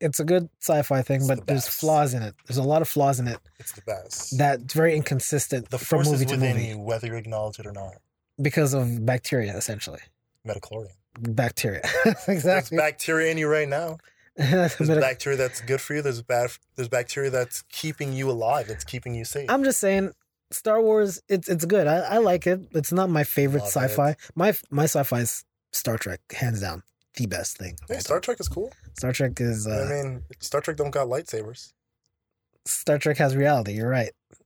It's a good sci-fi thing, It's but the there's flaws in it. There's a lot of flaws in it It's the best. that's very inconsistent the from force movie is to within movie you, whether you acknowledge it or not. because of bacteria, essentially. Midi-chlorian. Bacteria, There's exactly. bacteria in you right now. There's bacteria that's good for you. There's bad. There's bacteria that's keeping you alive. That's keeping you safe. I'm just saying, Star Wars, it's it's good. I, I like it. It's not my favorite Love sci-fi. My my sci-fi is Star Trek, hands down, the best thing. Hey, Star Trek is cool. Star Trek is uh, I mean, Star Trek don't got lightsabers. Star Trek has reality. You're right.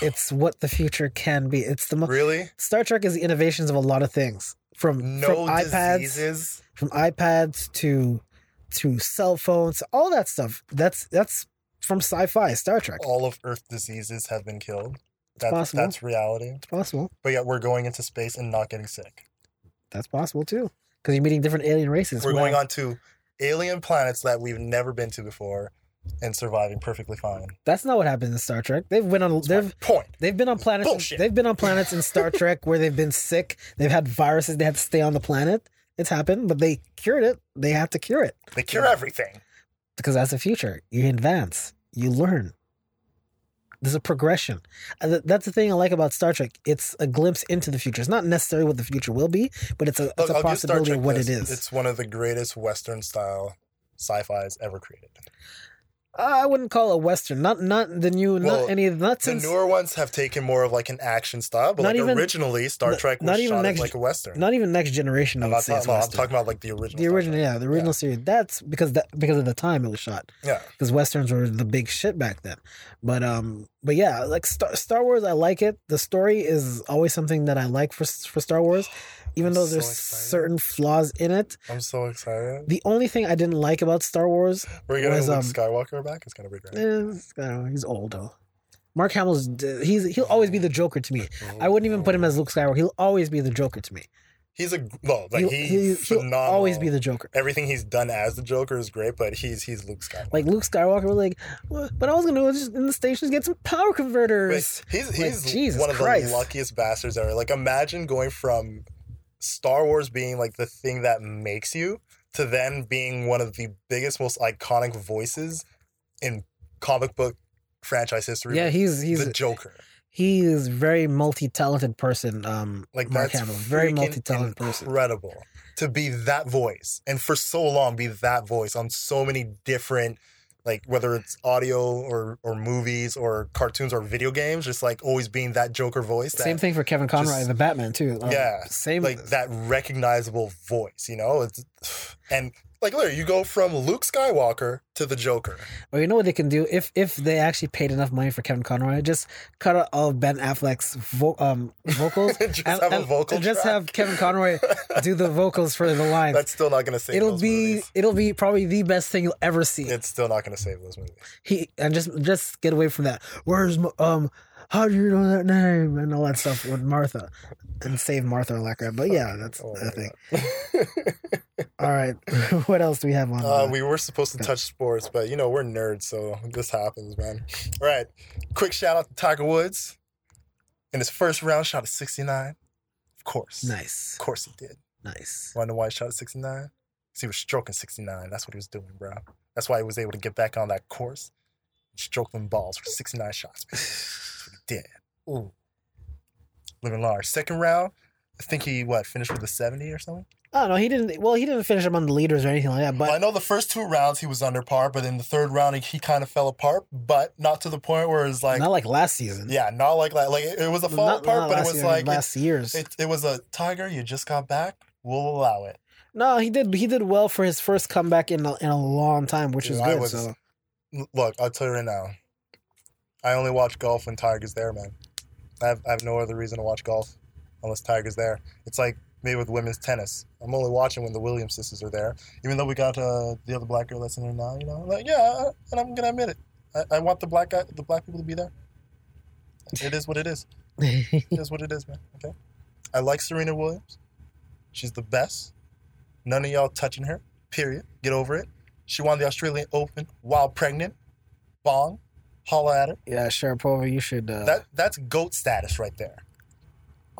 It's what the future can be. It's the mo- Really? Star Trek is the innovations of a lot of things from No from iPads, diseases. from iPads to to cell phones, all that stuff. That's that's from sci-fi. Star Trek. All of Earth diseases have been killed. That's possible. that's reality. It's possible. But yet we're going into space and not getting sick. That's possible too. Because you're meeting different alien races. We're going on to alien planets that we've never been to before and surviving perfectly fine. That's not what happens in Star Trek. They've been on. That's They've point. They've been on planets. Bullshit. They've been on planets in Star Trek where they've been sick. They've had viruses. They had to stay on the planet. It's happened, but they cured it. They have to cure it They cure everything. because that's the future. You advance. You learn. There's a progression. That's the thing I like about Star Trek. It's a glimpse into the future. It's not necessarily what the future will be, but it's a, it's Look, a I'll possibility of what this. it is. It's one of the greatest Western style sci-fi's ever created. I wouldn't call it Western. Not not the new. Well, not any. Not The since. newer ones have taken more of like an action style, but Not like even- originally Star not- Trek was not even shot next- like a Western. Not even next generation. I I'm would not say it's about, I'm talking about like the original. the original, yeah, the original series. That's because that because of the time it was shot. Yeah. because westerns were the big shit back then. But um, but yeah, like Star, Star Wars, I like it. The story is always something that I like for for Star Wars, even I'm though so there's excited. certain flaws in it. I'm so excited. The only thing I didn't like about Star Wars, We're getting was, Luke um, Skywalker back. It's gonna be great. eh, I don't know, he's old though. Mark Hamill's he's he'll always be the Joker to me. I wouldn't even put him as Luke Skywalker. He'll always be the Joker to me. He's a no, like he's he'll- he'll phenomenal. always be the Joker. Everything he's done as the Joker is great, but he's he's Luke Skywalker. Like Luke Skywalker was like, "Well, but I was gonna go just in the stations get some power But converters. he's Like, Jesus one of Christ. the luckiest bastards ever. Like imagine going from Star Wars being like the thing that makes you to then being one of the biggest, most iconic voices in comic book franchise history. Yeah, he's he's the Joker. He is very multi-talented person. Um, Like Mark Hamill, very multi-talented person. incredible to be that voice and for so long be that voice on so many different like whether it's audio or or movies or cartoons or video games just like always being that joker voice that, Same thing for Kevin Conroy, just- the Batman too. Um, Yeah, same. like that recognizable voice you know it's and like literally you go from luke skywalker to the joker Well, you know what they can do if if they actually paid enough money for Kevin Conroy, just cut out all of Ben Affleck's vo- um, vocals. just have a vocal just track. have Kevin Conroy do the vocals for the lines. that's still not gonna save it'll those be movies. it'll be probably the best thing you'll ever see. it's still not gonna save those movies he and just just get away from that. Where's um how do you know that name and all that stuff with Martha and save Martha and Lacra. But yeah, that's Oh the thing. All right, what else do we have on? Uh, we were supposed to touch sports, but you know we're nerds, so this happens, man. All right, quick shout out to Tiger Woods. In his first round, shot sixty nine. Of course, nice, Of course he did. nice. Know why he shot nine? Because he was stroking sixty nine. That's what he was doing, bro. That's why he was able to get back on that course, and stroke them balls for sixty nine shots. Man. That's what he did. Ooh, living large. Second round, I think he what finished with a seventy or something. I don't know. He didn't. Well, he didn't finish among the leaders or anything like that. Well, I know the first two rounds he was under par, but in the third round he, he kind of fell apart, but not to the point where it's like, not like last season. yeah, not like like, like it, it was a fall Not- apart, not but it was year, like it, last year's. it, it was a tiger. You just got back. We'll allow it. no, he did. He did well for his first comeback in a, in a long time, which Dude, is good. was- so Look, I'll tell you right now. I only watch golf when Tiger's there, man. I have, I have no other reason to watch golf unless Tiger's there. It's like me with women's tennis. I'm only watching when the Williams sisters are there, even though we got uh, the other black girl that's in there now. You know, like yeah, and I'm gonna admit it. I, I want the black guy, the black people to be there. It is what it is. It is what it is, man. Okay. I like Serena Williams. She's the best. None of y'all touching her. Period. Get over it. She won the Australian Open while pregnant. Bong. Holla at her. yeah, Sharapova, you should. Uh, That that's goat status right there.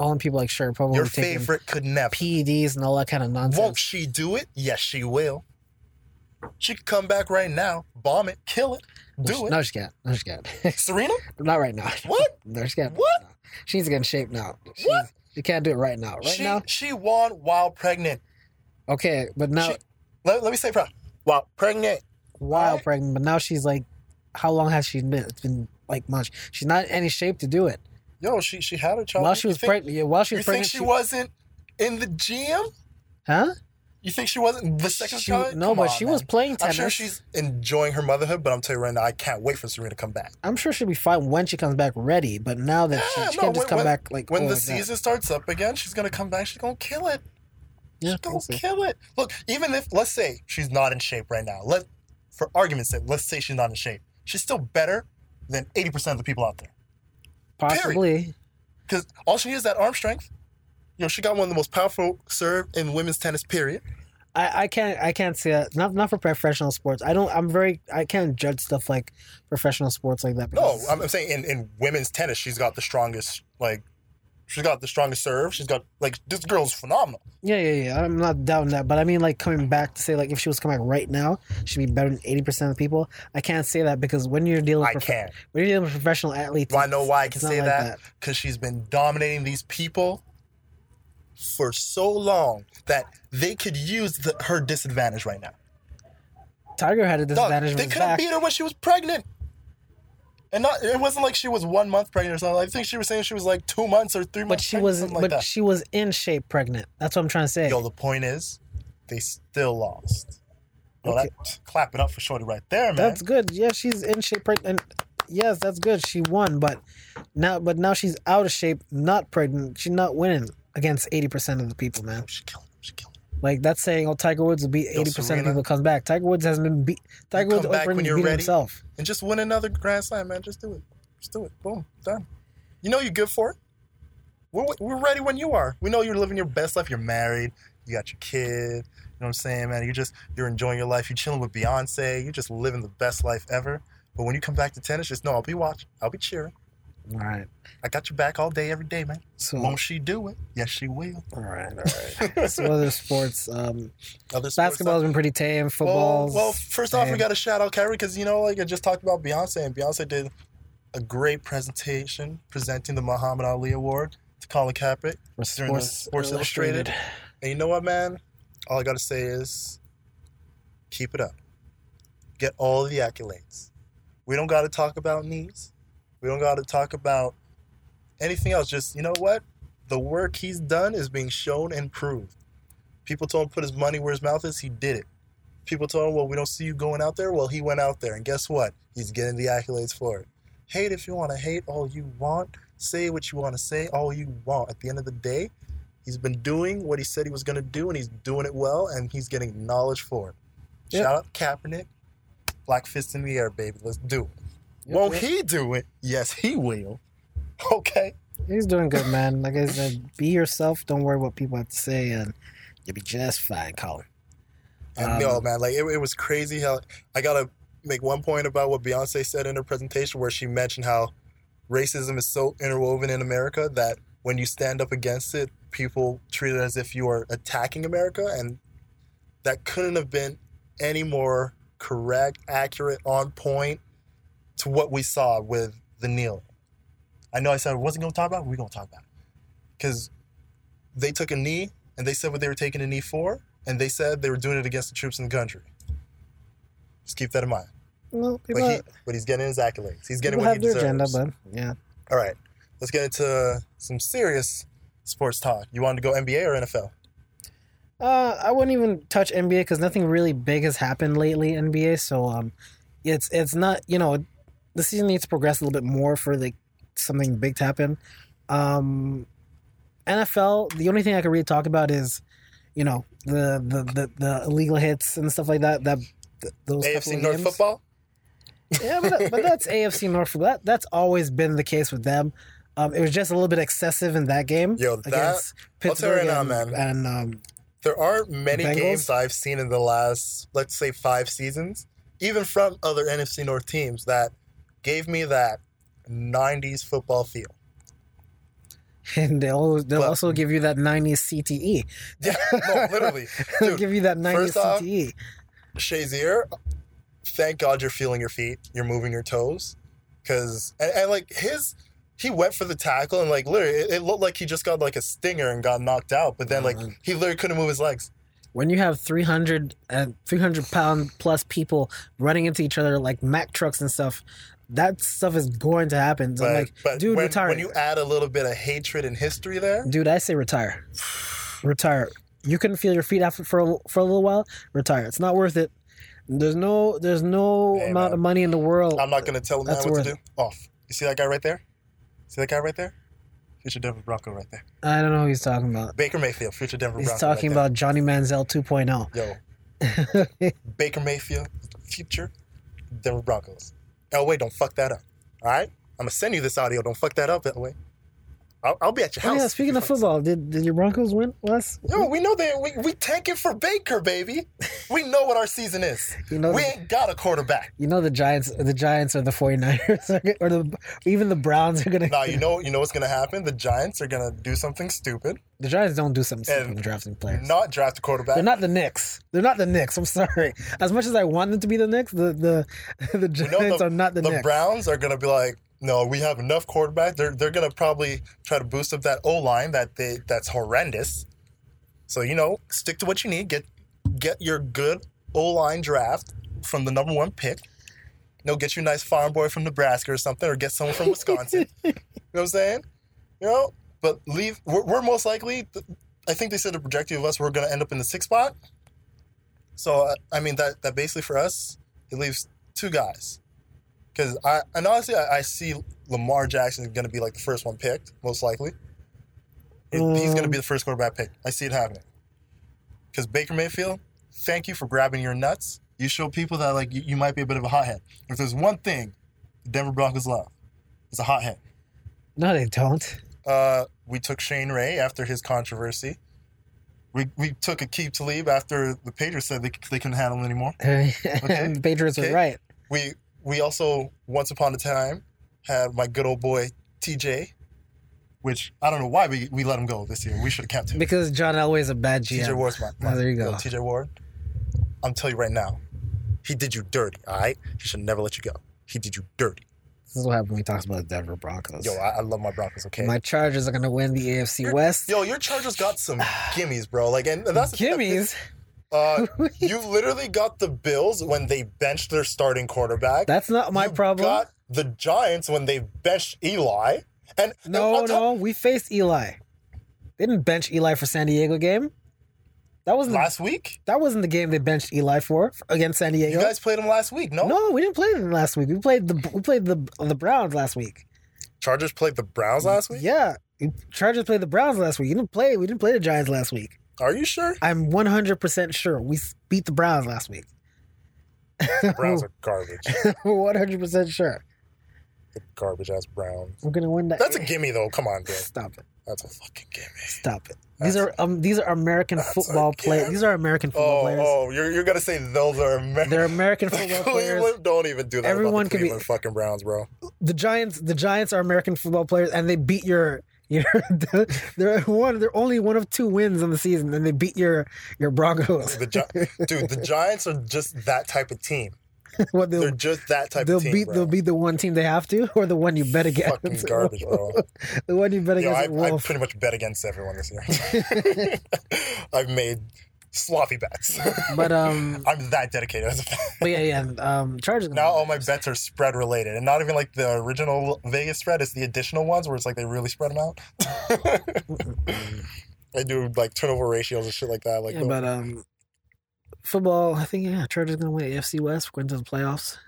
All the people like Sharapova Your favorite could never. PEDs and all that kind of nonsense. Won't she do it? Yes, she will. She could come back right now, bomb it, kill it, do it. No, she can't. No, she can't. Serena? Not right now. What? No, she can't. What? She needs to get in shape now. She's, What? She can't do it right now. Right she now? she won while pregnant. Okay, but now, She- Let, let me say. While pregnant. while Alright. pregnant, but now she's like, how long has she been? It's been like months. She's not in any shape to do it. Yo, she she had a child. while she was pregnant. Yeah, while she was You was think pregnant. she wasn't in the gym? huh? You think she wasn't the second She- child? no, Come but on, she was playing tennis. I'm sure she's enjoying her motherhood, but I'm telling you right now, I can't wait for Serena to come back. I'm sure she'll be fine when she comes back ready. But now that Yeah, she, she no, can't just when- come when- back like When oh, the like that. season starts up again, she's gonna come back. She's gonna kill it. Yeah, She's gonna we'll kill it. Look, even if let's say she's not in shape right now, let for argument's sake, let's say she's not in shape. She's still better than 80% of the people out there. Possibly. Because all she needs is that arm strength. You know, she got one of the most powerful serve in women's tennis, period. I, I can't I can't see that not not for professional sports. I don't I'm very I can't judge stuff like professional sports like that. No, I'm saying in, in women's tennis, she's got the strongest, like, she's got the strongest serve. She's got, like, this girl's phenomenal. yeah yeah yeah. I'm not doubting that, but I mean like coming back to say like if she was coming back right now, she'd be better than eighty percent of the people. I can't say that because when you're dealing I with prof- can. when you're dealing with professional athletes, Do I know why I can say like that? Because she's been dominating these people for so long that they could use the, her disadvantage right now. Tiger had a Dog, disadvantage they could have back. beat her when she was pregnant. And not it wasn't like she was one month pregnant or something. I think she was saying she was like two months or three But months she pregnant, was but like that. she was in shape pregnant. That's what I'm trying to say. Yo, the point is, they still lost. Yo, Okay. that, clap it up for Shorty right there, man. That's good. Yeah, she's in shape pregnant. Yes, that's good. She won, but now but now she's out of shape, not pregnant. She's not winning against eighty percent of the people, man. She killed. She killed. Like that's saying, oh, Tiger Woods will beat eighty percent of people comes back. Tiger Woods hasn't been beat. Tiger Woods back when you're beat ready. himself. And just win another Grand Slam, man. Just do it. Just do it. Boom. Done. You know you're good for it. We're, we're ready when you are. We know you're living your best life. You're married. You got your kid. You know what I'm saying, man? You're just you're enjoying your life. You're chilling with Beyonce. You're just living the best life ever. But when you come back to tennis, just know I'll be watching. I'll be cheering. All right. I got your back all day, every day, man. So Won't she do it? Yes, she will. all right, all right. so other sports, um, Other sports basketball's been pretty tame. Football. Well, well, first off, we got to shout out Kyrie because you know, like I just talked about Beyonce, and Beyonce did a great presentation presenting the Muhammad Ali Award to Colin Kaepernick. during the Sports, Sports Illustrated. And you know what, man? All I got to say is keep it up. Get all the accolades. We don't got to talk about knees. We don't got to talk about anything else. Just, you know what? The work he's done is being shown and proved. People told him to put his money where his mouth is. He did it. People told him, well, we don't see you going out there. Well, he went out there. And guess what? He's getting the accolades for it. Hate if you want to hate all you want. Say what you want to say all you want. At the end of the day, he's been doing what he said he was going to do, and he's doing it well, and he's getting acknowledged for it. Yep. Shout out Kaepernick. Black fist in the air, baby. Let's do it. Yep, Won't he do it? Yes, he will. Okay. He's doing good, man. Like I said, be yourself. Don't worry what people have to say, and you'll be just fine, Colin. And Um, no, man, like it, it was crazy how I gotta make one point about what Beyonce said in her presentation, where she mentioned how racism is so interwoven in America that when you stand up against it, people treat it as if you are attacking America, and that couldn't have been any more correct, accurate, on point to what we saw with the kneel. I know I said I wasn't gonna talk about it, we're gonna talk about it. Because they took a knee and they said what they were taking a knee for, and they said they were doing it against the troops in the country. Just keep that in mind. Well, But, he, but he's getting his accolades. He's getting what have he deserves. agenda, but yeah. All right, let's get into some serious sports talk. You wanted to go NBA or NFL? Uh, I wouldn't even touch NBA because nothing really big has happened lately NBA. So um, it's it's not you know the season needs to progress a little bit more for like something big to happen. Um, NFL, the only thing I can really talk about is you know the the the, the illegal hits and stuff like that. That th- those AFC North games. football. Yeah, but, but that's AFC North. That that's always been the case with them. Um, it was just a little bit excessive in that game Yo, that- against I'll tell you Pittsburgh right now, and, man. and um, There aren't many Bengals? games I've seen in the last, let's say, five seasons, even from other NFC North teams, that gave me that '90s football feel. and they'll they'll But- also give you that 90s CTE. Yeah, no, literally, they'll dude. give you that 90s first off- CTE. Shazier, thank God you're feeling your feet, you're moving your toes, because and, and like his, he went for the tackle and like literally, it, it looked like he just got like a stinger and got knocked out, but then like Mhm. he literally couldn't move his legs. When you have 300 and 300 pound plus people running into each other like Mack trucks and stuff, that stuff is going to happen. So I'm like, but dude, when, retire. when you add a little bit of hatred and history there, Dude, I say retire. retire. You couldn't feel your feet after for a, for a little while. Retire. It's not worth it. There's no there's no Hey, amount man. of money in the world. I'm not going to tell him That's what to do. Off. You see that guy right there? See that guy right there? Future Denver Bronco right there. I don't know who he's talking about. Baker Mayfield, future Denver Broncos. He's Bronco. talking right about Johnny Manziel 2.0. Yo, Baker Mayfield, future Denver Broncos. Elway, don't fuck that up. All right? I'm going to send you this audio. Don't fuck that up, Elway. I'll, I'll be at your house. Oh yeah, speaking of football, did did your Broncos win last? No, we know that we, we tanking for Baker, baby. We know what our season is. You know we the- ain't got a quarterback. You know the Giants, the Giants or the 49ers or the even the Browns are gonna. Now you know you know what's gonna happen. The Giants are gonna do something stupid, the Giants don't do something stupid when drafting players. not draft a quarterback. They're not the Knicks. They're not the Knicks. I'm sorry. As much as I want them to be the Knicks, the the the Giants are not the, the Knicks. The Browns are gonna be like, no, we have enough quarterback. They're they're gonna probably try to boost up that O line that they that's horrendous. So you know, stick to what you need. Get get your good O line draft from the number one pick. You know, get you a nice farm boy from Nebraska or something, or get someone from Wisconsin. you know what I'm saying? You know, but leave. We're, we're most likely. I think they said the projected of us we're gonna end up in the sixth spot. So uh, I mean that that basically for us it leaves two guys. Because I and honestly I, I see Lamar Jackson going to be like the first one picked most likely. It- he's going to be the first quarterback pick. I see it happening. Because Baker Mayfield, thank you for grabbing your nuts. You show people that like you, you might be a bit of a hothead. If there's one thing the Denver Broncos love, it's a hothead. no, they don't. Uh, we took Shane Ray after his controversy. We, we took Aqib Talib after the Patriots said they, they couldn't handle him anymore. the Patriots Okay. were right. we we also once upon a time had my good old boy TJ, which I don't know why we, we let him go this year. We should have kept him. Because John Elway is a bad GM. TJ Ward's my, Oh, my there you go. TJ Ward. I'm telling you right now, he did you dirty. All right, he should never let you go. He did you dirty. This is what happens when he talks about the Denver Broncos. Yo, I, I love my Broncos. Okay. My Chargers are gonna win the AFC You're- West. Yo, your Chargers got some gimmies, bro. Like, and that's Gimmies. Uh, you literally got the Bills when they benched their starting quarterback. That's not my You problem. Got the Giants when they benched Eli. And and no, on top- no, we faced Eli. They didn't bench Eli for San Diego game. That wasn't last week. that wasn't the game they benched Eli for against San Diego. You guys played them last week, no? no, we didn't play them last week. We played the we played the the Browns last week. Chargers played the Browns last week. Yeah, Chargers played the Browns last week. You didn't play. We didn't play the Giants last week. Are you sure? I'm 100 percent sure we beat the Browns last week. The Browns are garbage. 100 percent sure. the garbage ass Browns. We're gonna win that. That's a gimme though. Come on, dude. Stop it. That's a fucking gimme. Stop it. These are um these are American football players. These are American football Oh, players. oh, you're, you're gonna say those are American. They're American football players. Don't even do that. Everyone about the can be- fucking Browns, bro. the Giants the Giants are American football players and they beat your your they're one they're only one of two wins on the season and they beat your your Broncos. The Gi- dude, the Giants are just that type of team. what They're they'll just that type they'll of team, beat bro. they'll beat the one team they have to or the one you bet against. fucking garbage, bro. the one you bet Yo, against I, I pretty much bet against everyone this year. I've made sloppy bets. But um I'm that dedicated as a fan. but yeah yeah um Chargers Now all my bets are spread related, and not even like the original Vegas spread. It's the additional ones where it's like they really spread them out. I do like turnover ratios and shit like that. Like yeah, but um football I think yeah Chargers gonna win AFC West. We're going to the playoffs.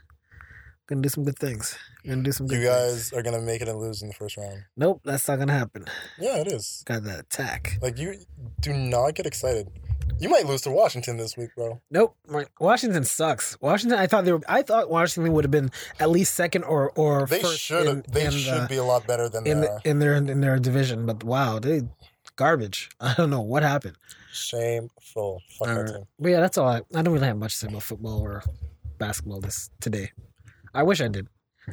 Gonna do some good things. Gonna do some good you things. guys are gonna make it and lose in the first round. Nope, that's not gonna happen. Yeah, it is. Got that attack. Like you do not get excited. You might lose to Washington this week, bro. Nope. Washington sucks. Washington. I thought they were. I thought Washington would have been at least second or or They first should. in, They in should the, be a lot better than in they the, in their in their division. But wow, they garbage. I don't know what happened. Shameful. Fuck that team. but yeah, that's all. I, I don't really have much to say about football or basketball this today. I wish I did.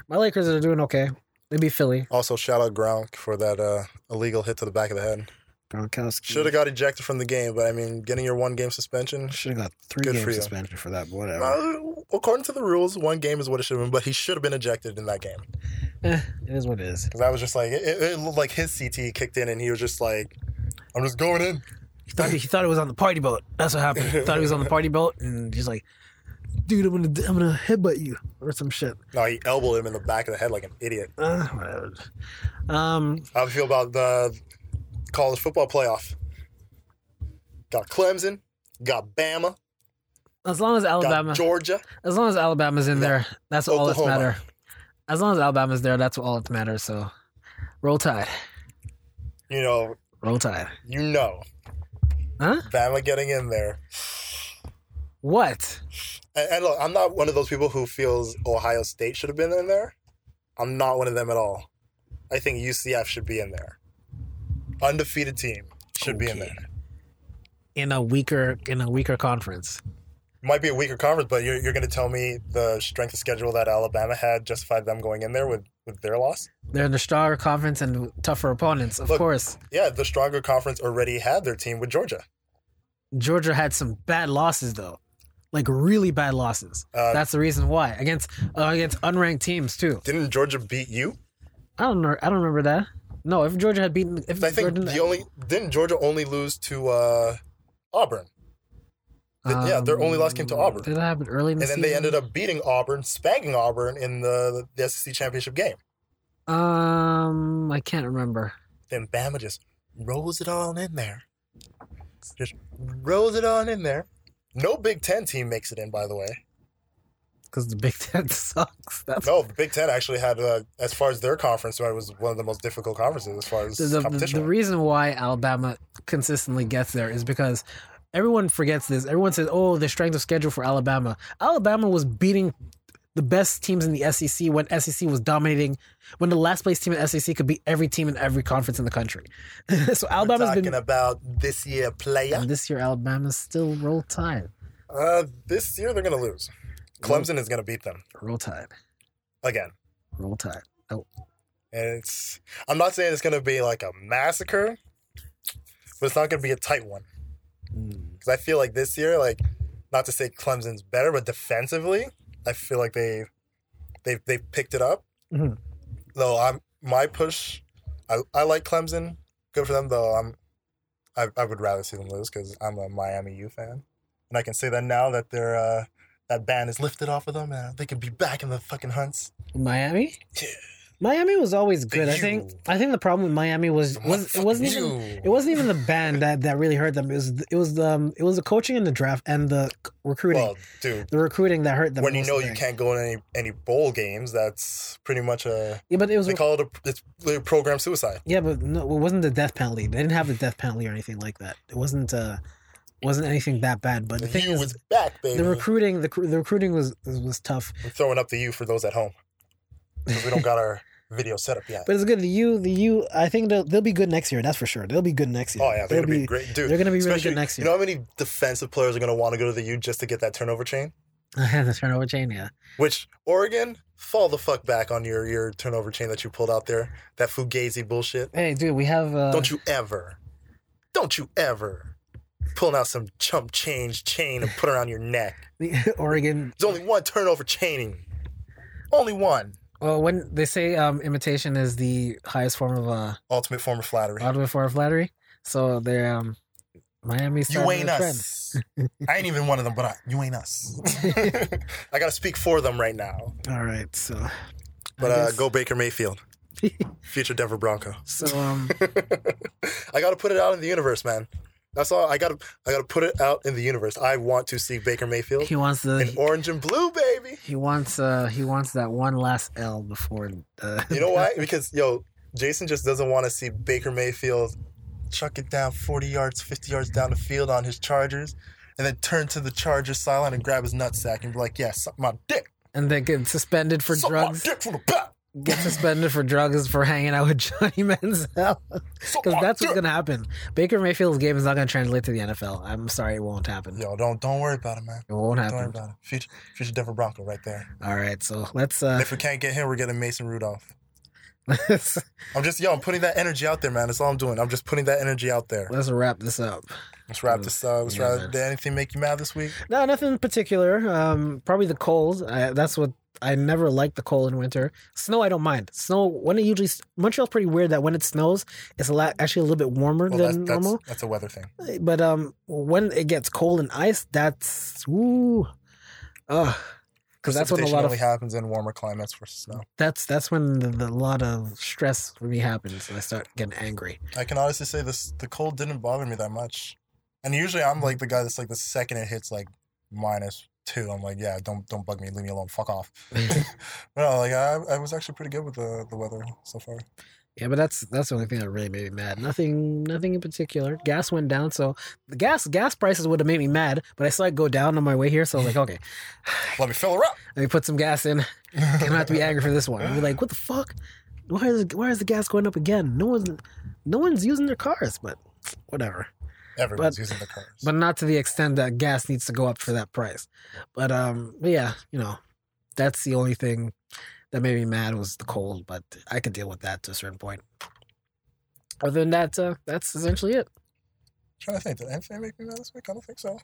My Lakers are doing okay. They beat Philly. Also, shout out Gronk for that uh, illegal hit to the back of the head. Gronkowski Should have got ejected from the game, but I mean, getting your one game suspension. should have got three Good game for suspension for that. But whatever. Uh, according to the rules, one game is what it should have been, but he should have been ejected in that game. Eh, it is what it is. Because I was just like, it, it looked like his CT kicked in, and he was just like, I'm just going in. He thought he thought it was on the party boat. That's what happened. He thought he was on the party boat, and he's like, dude, I'm gonna I'm gonna headbutt you or some shit. No, he elbowed him in the back of the head like an idiot. Uh. Um, How do you feel about the college football playoff? Got Clemson, got Bama, as long as Alabama, got Georgia. as long as Alabama's in there, that's all that's Oklahoma. matter. As long as Alabama's there, that's all that matters. So, roll tide, You know, roll tide. you know, Huh? Bama getting in there. What? And, and look, I'm not one of those people who feels Ohio State should have been in there. I'm not one of them at all. I think UCF should be in there. Undefeated team should be in there. In a weaker in a weaker conference. Might be a weaker conference, but you're, you're going to tell me the strength of schedule that Alabama had justified them going in there with, with their loss? They're in the stronger conference and tougher opponents, of Look- course. Yeah, the stronger conference already had their team with Georgia. Georgia had some bad losses though, like really bad losses. Uh, That's the reason why against uh, against unranked teams too. Didn't Georgia beat you? I don't know. I don't remember that. No, if Georgia had beaten, if I think Georgia, the only didn't Georgia only lose to uh, Auburn, Th- yeah, their only loss came to Auburn. Did that happen early in the and then season? they ended up beating Auburn, spanking Auburn in the, the SEC championship game. Um, I can't remember. Then Bama just rolls it all in there. Just rolls it on in there. No Big Ten team makes it in, by the way. Because the Big Ten sucks. That's No, the Big Ten actually had, uh, as far as their conference, it was one of the most difficult conferences as far as the, competition. the reason why Alabama consistently gets there is because everyone forgets this. Everyone says, "Oh, the strength of schedule for Alabama." Alabama was beating the best teams in the SEC when SEC was dominating. When the last place team in SEC could beat every team in every conference in the country. so We're Alabama's talking been. about this year player. And this year, Alabama's still roll tide. Uh, this year they're going to lose. Clemson is going to beat them Roll tide. again. Roll tide. Oh, And it's, I'm not saying it's going to be like a massacre, but it's not going to be a tight one. mm. Because I feel like this year, like, not to say Clemson's better, but defensively, I feel like they they they picked it up. Mhm. Though I'm my push, I, I like Clemson. Good for them. Though I'm, I, I would rather see them lose because I'm a Miami U fan, and I can say that now that they're uh, that ban is lifted off of them, and they could be back in the fucking hunts. Miami. Yeah. Miami was always good. I think. I think the problem with Miami was was it wasn't even It wasn't even the band that, that really hurt them. It was it was the um, it was the coaching and the draft and the recruiting. Well, dude, the recruiting that hurt them. when you know you can't go in any any bowl games, that's pretty much a Yeah, but it was they call it a it's program suicide. yeah, but no, it wasn't the death penalty. They didn't have the death penalty or anything like that. It wasn't uh wasn't anything that bad. But the The thing U is, was back, baby. the recruiting the the recruiting was was tough. We're throwing up the U for those at home because we don't got our video set up yet. But it's good. The U the U I think they'll, they'll be good next year. That's for sure. They'll be good next year. Oh yeah, they're They'll gonna be, great, dude. They're gonna be really good next year. You know how many defensive players are gonna want to go to the U just to get that turnover chain? I have the turnover chain. Yeah. Which Oregon, fall the fuck back on your your turnover chain that you pulled out there. That fugazi bullshit. Hey, dude, we have. Uh, Don't you ever, don't you ever pulling out some chump change chain and put it around your neck. the Oregon There's only one turnover chaining. Only one. Well, when they say um, imitation is the highest form of uh, Ultimate form of flattery. ultimate form of flattery, so they're um, Miami. You ain't us. I ain't even one of them, but I, you ain't us. I gotta speak for them right now. All right, so. But uh, go Baker Mayfield, future Denver Bronco. So um, I gotta put it out in the universe, man. That's all. I gotta I gotta put it out in the universe. I want to see Baker Mayfield he wants the in orange and blue, baby. he wants uh he wants that one last L before. Uh, You know why? Because yo, Jason just doesn't want to see Baker Mayfield chuck it down 40 yards, 50 yards down the field on his Chargers, and then turn to the Chargers sideline and grab his nutsack and be like, "Yeah, suck my dick, and then get suspended for suck drugs. my dick from the back." Get suspended for drugs for hanging out with Johnny Manziel. Because that's what's gonna happen. Baker Mayfield's game is not gonna translate to the NFL. I'm sorry, it won't happen. Yo, don't don't worry about it, man. It won't happen. Don't worry about it. Future, future Denver Bronco right there. All right, so let's uh, if we can't get him, we're getting Mason Rudolph. I'm just yo, I'm putting that energy out there, man. That's all I'm doing. I'm just putting that energy out there. let's wrap this up. Let's wrap this up. Let's Yeah, wrap. man. Did anything make you mad this week? No, nothing in particular. Um, probably the cold. I, that's what I never like the cold in winter. Snow, I don't mind. Snow when it usually Montreal's pretty weird that when it snows, it's a lot actually a little bit warmer Well, than that's, normal. that's a weather thing. But um, when it gets cold and ice, that's ooh. Oh, because that's when a lot of happens in warmer climates for snow. that's that's when the, the lot of stress for me happens, and I start getting angry. I can honestly say this: the cold didn't bother me that much, and usually I'm like the guy that's like the second it hits like minus two, I'm like, yeah, don't don't bug me, leave me alone, fuck off. no, uh, like I, I was actually pretty good with the the weather so far. Yeah, but that's that's the only thing that really made me mad. Nothing, nothing in particular. Gas went down, so the gas gas prices would have made me mad, but I saw it go down on my way here, so I was like, okay, Let me fill her up. let me put some gas in. I'm gonna have to be angry for this one. I'll be like, what the fuck? Why is why is the gas going up again? No one's no one's using their cars, but whatever. Everyone's But- using the cars. But not to the extent that gas needs to go up for that price. But um, but yeah, you know, that's the only thing that made me mad was the cold. But I could deal with that to a certain point. Other than that, uh, that's essentially it. I'm trying to think, did anything make me mad this week? I don't think so.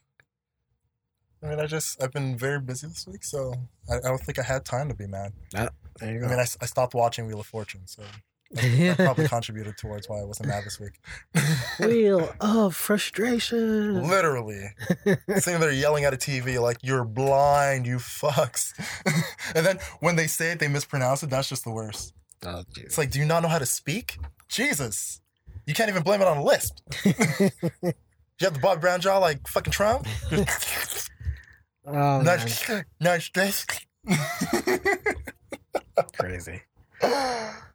I mean, I just I've been very busy this week, so I, I don't think I had time to be mad. There you go. I mean, I stopped watching Wheel of Fortune, so that probably contributed towards why I wasn't mad this week. Wheel of frustration. Literally, sitting there yelling at a TV like "You're blind, you fucks," and then when they say it, they mispronounce it. That's just the worst. Oh, It's like, do you not know how to speak? Jesus, you can't even blame it on a lisp. you have the Bob Brown jaw like fucking Trump. Oh, man, nice, nice dress. crazy. All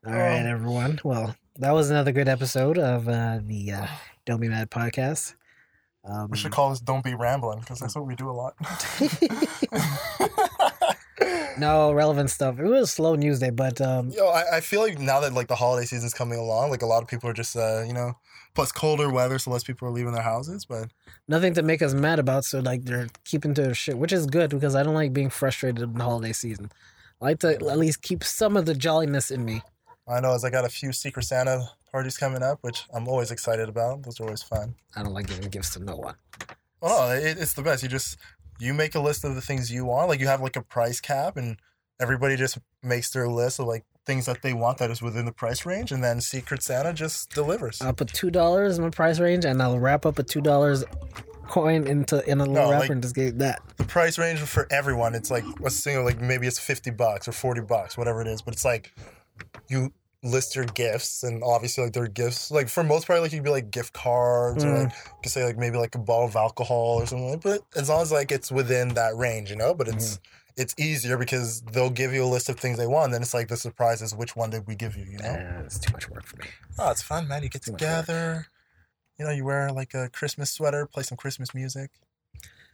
right, everyone. Well, that was another good episode of uh, the uh, Don't Be Mad podcast. Um, We should call this "Don't Be Rambling" because that's what we do a lot. no relevant stuff. It was a slow news day, but um, Yo, I, I feel like now that like the holiday season's coming along, like a lot of people are just uh, you know, plus colder weather, so less people are leaving their houses. But nothing to make us mad about. So like they're keeping to their shit, which is good because I don't like being frustrated in the holiday season. I like to at least keep some of the jolliness in me. I know as I got a few Secret Santa parties coming up, which I'm always excited about. Those are always fun. I don't like giving gifts to no one. Oh, no, it, it's the best. You just you make a list of the things you want. Like you have like a price cap, and everybody just makes their list of like things that they want that is within the price range, and then Secret Santa just delivers. I'll put two dollars in my price range, and I'll wrap up a two dollars coin into in a little No, wrapper like- and just give that. the price range for everyone it's like let's say like maybe it's 50 bucks or 40 bucks whatever it is but it's like you list your gifts and obviously like their gifts like for most part like you'd be like gift cards or Mm. like you could say like maybe like a bottle of alcohol or something like but as long as like it's within that range you know but it's it's easier because they'll give you a list of things they want and then it's like the surprise is which one did we give you you know it's too much work for me. oh it's fun man you get Too together you know you wear like a christmas sweater play some christmas music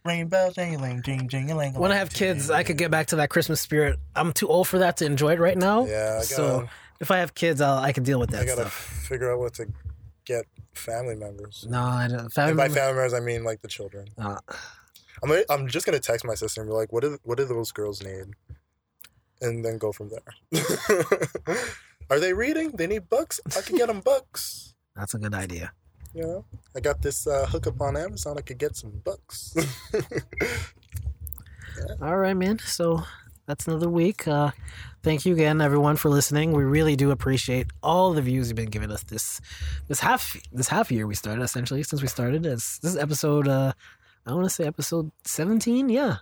ring bells jingling jing jingling When I have kids, I could get back to that Christmas spirit. I'm too old for that to enjoy it right now. Yeah, I gotta, so if I have kids, I'll, I can deal with that. I gotta stuff. figure out what to get family members. No, I don't. Family And by family members, I mean like the children. Uh, I'm gonna, I'm just gonna text my sister and be like, "What do what do those girls need?" And then go from there. Are they reading? They need books. I can get them books. that's a good idea. You know, I got this uh, hookup on Amazon. I could get some books. All right, man. So that's another week. Uh, thank you again, everyone, for listening. We really do appreciate all the views you've been giving us this this half this half year we started essentially since we started. It's, this is episode. Uh, I want to say episode seventeen. Yeah,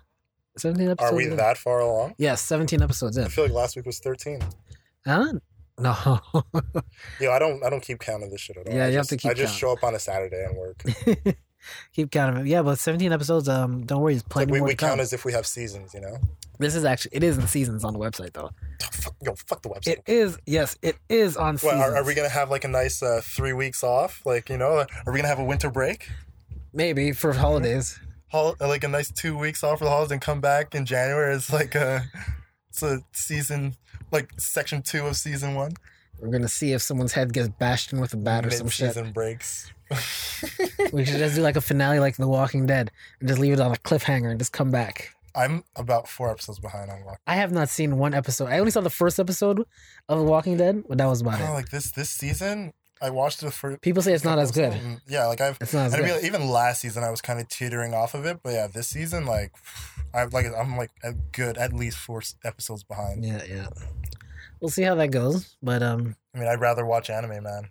seventeen episodes. Are we in. that far along? Yes, seventeen episodes in. I feel like last week was 13. Huh? No. Yo, I don't I don't keep counting this shit at all. Yeah, I you have just, to keep I just count. show up on a Saturday and work. Keep counting. Yeah, but seventeen episodes. Um, don't worry, it's Like plenty we, more we to come. count as if we have seasons, you know. This is actually it is in seasons on the website though. Fuck, yo, fuck the website. It is yes, it is on What, are, are we gonna have like a nice uh, three weeks off? Like you know, are we gonna have a winter break? Maybe for holidays. Hol- like a nice two weeks off for the holidays and come back in January? It's like a it's a season like section two of season one. We're gonna see if someone's head gets bashed in with a bat or some shit. Mid-season breaks. We should just do like a finale like The Walking Dead and just leave it on a cliffhanger and just come back. I'm about four episodes behind on Walking. I have not seen one episode. I only saw the first episode of The Walking Dead, but that was about Oh, it. like this this season, I watched the first. People say it's not as good. Mm-hmm. Yeah, like I've It's not as good. mean, even last season, I was kind of teetering off of it, but yeah, this season, like, I've like I'm like a good at least four episodes behind. Yeah, yeah. We'll see how that goes, but um, I mean, I'd rather watch anime, man.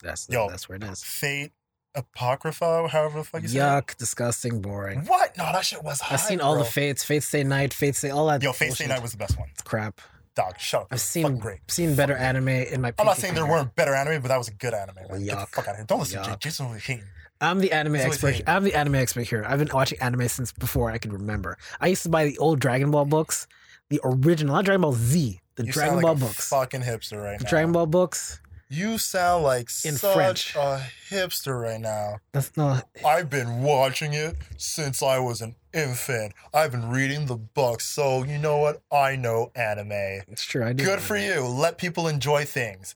that's Yo. that's where it is. Fate, Apocrypha, however the fuck you say it. Yuck, disgusting, boring. What? No, that shit was high. I've seen all bro. the fates, Fates Stay Night, Fates Stay, all that. Yo, Fate Stay. Night was the best one. crap. Dog, shut up. I've seen great. seen better anime in my. I'm not saying there weren't better anime, but that was a good anime. Man. Get the fuck out of here. Don't listen to Yuck. Jason was hating. I'm the anime That's expert. I'm the anime expert here. I've been watching anime since before I can remember. I used to buy the old Dragon Ball books, the original, not Dragon Ball Z, the You Dragon sound Ball books. fucking hipster right The now. Dragon Ball books. You sound like In such French. a hipster right now. That's not. I've been watching it since I was an infant. I've been reading the books, so you know what? I know anime. It's true. I do. Good for you. Let people enjoy things.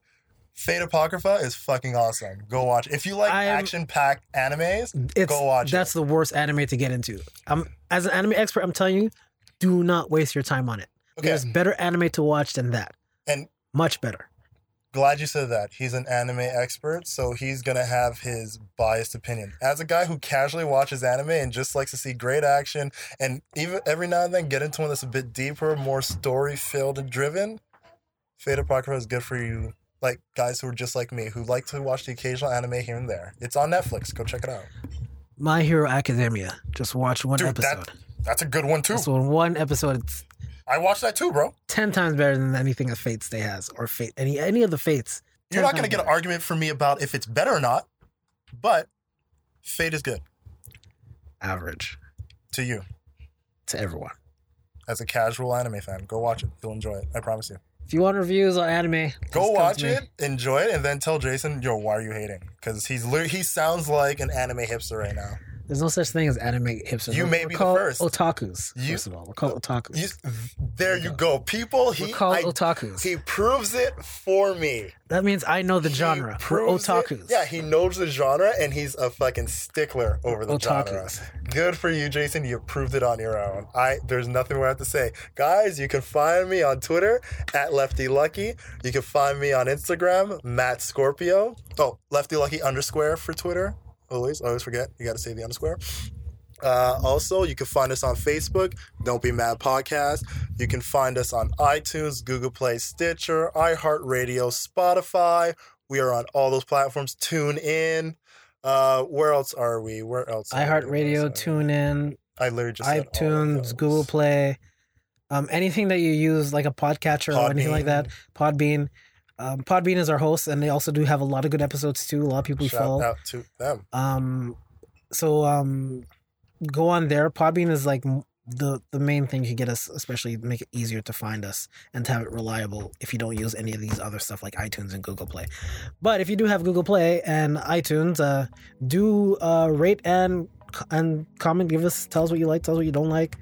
Fate Apocrypha is fucking awesome. Go watch. If you like I'm- action-packed animes, It's, Go watch That's the worst anime to get into. I'm as an anime expert. I'm telling you, do not waste your time on it. okay. There's better anime to watch than that. And- much better. Glad you said that. He's an anime expert, so he's gonna have his biased opinion. As a guy who casually watches anime and just likes to see great action, and even every now and then get into one that's a bit deeper, more story filled and driven, Fate Apocrypha is good for you. Like guys who are just like me, who like to watch the occasional anime here and there. It's on Netflix. Go check it out. My Hero Academia. Just watch one Dude, episode. that that's a good one too. So one episode, it's I watched that too, bro. ten times better than anything that Fate Stay has or Fate any any of the Fates. You're not gonna times get an argument from me about if it's better or not, but Fate is good average to you. to everyone. as a casual anime fan. Go watch it. You'll enjoy it. I promise you. If you want reviews on anime, Go watch it, enjoy it, and then tell Jason, yo, why are you hating? Because he's he sounds like an anime hipster right now. There's no such thing as anime hipsters. You We're- may we're be the called first. Otakus. You- first of all, we're called otakus. You, there you go, people. we're He called I- otakus. he proves it for me. that means I know the He genre. We're proves it. otakus. Yeah, he knows the genre, and he's a fucking stickler over the genre. Good for you, Jason. You proved it on your own. I there's nothing more I have to say. Guys, you can find me on Twitter at Lefty Lucky. You can find me on Instagram, Matt Scorpio. Oh, Lefty Lucky underscore for Twitter. Always, always forget. You gotta say the underscore. Uh, also, you can find us on Facebook, Don't Be Mad Podcast. You can find us on iTunes, Google Play, Stitcher, iHeartRadio, Spotify. We are on all those platforms. Tune in. Uh, where else are we? Where else? iHeartRadio, Tune In. I literally just said all of iTunes. Google Play, um, anything that you use like a podcatcher or anything like that. Podbean. Um, Podbean is our host, and they also do have a lot of good episodes too. A lot of people we Shout follow. out to them. Um, so um, go on there. Podbean is like the the main thing to get us, especially make it easier to find us and to have it reliable. If you don't use any of these other stuff like iTunes and Google Play, but if you do have Google Play and iTunes, uh, do uh, rate and and comment. Give us tell us what you like, tell us what you don't like.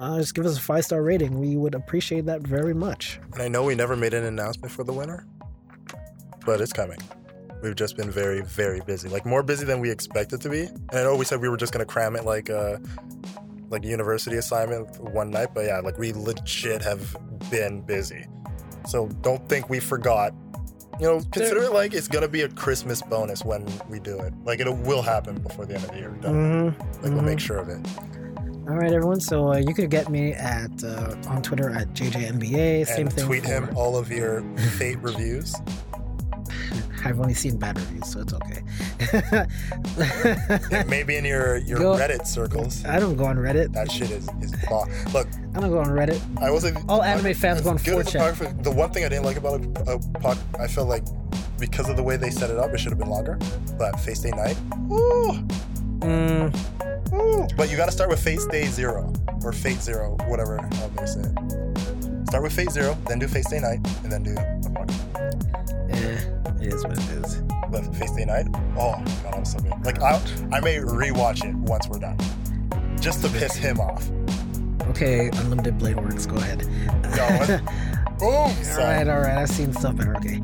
Uh, just give us a five star rating. We would appreciate that very much. And I know we never made an announcement for the winner, but it's coming. We've just been very, very busy. Like more busy than we expected to be. And I know we said we were just gonna cram it like a like a university assignment one night, but yeah, like we legit have been busy. So don't think we forgot. You know, consider it like it's gonna be a Christmas bonus when we do it. Like it will happen before the end of the year. Done. Mm-hmm. Like we'll make sure of it. All right, everyone. So uh, you could get me at uh, on Twitter at JJNBA. Same and thing. tweet for- him all of your fate reviews. I've only seen bad reviews, so it's okay. Maybe in your your Go- Reddit circles. I don't go on Reddit. That shit is is bo- look. I don't go on Reddit. I wasn't. All anime fans go on good 4chan. The one thing I didn't like about a, a pod, I felt like because of the way they set it up, it should have been longer. But Fate Stay Night, ooh, Mm, ooh. But you got to start with Fate Stay Zero or Fate Zero, whatever how they say it. Start with Fate Zero, then do Fate Stay Night, and then do eh, it is what it is. But Fate Stay Night, oh god, I'm so good. Like I, I may rewatch it once we're done, just to piss him off. Okay, Unlimited Blade Works. Go ahead. No? Boom. all right, all right. I've seen stuff better. Okay.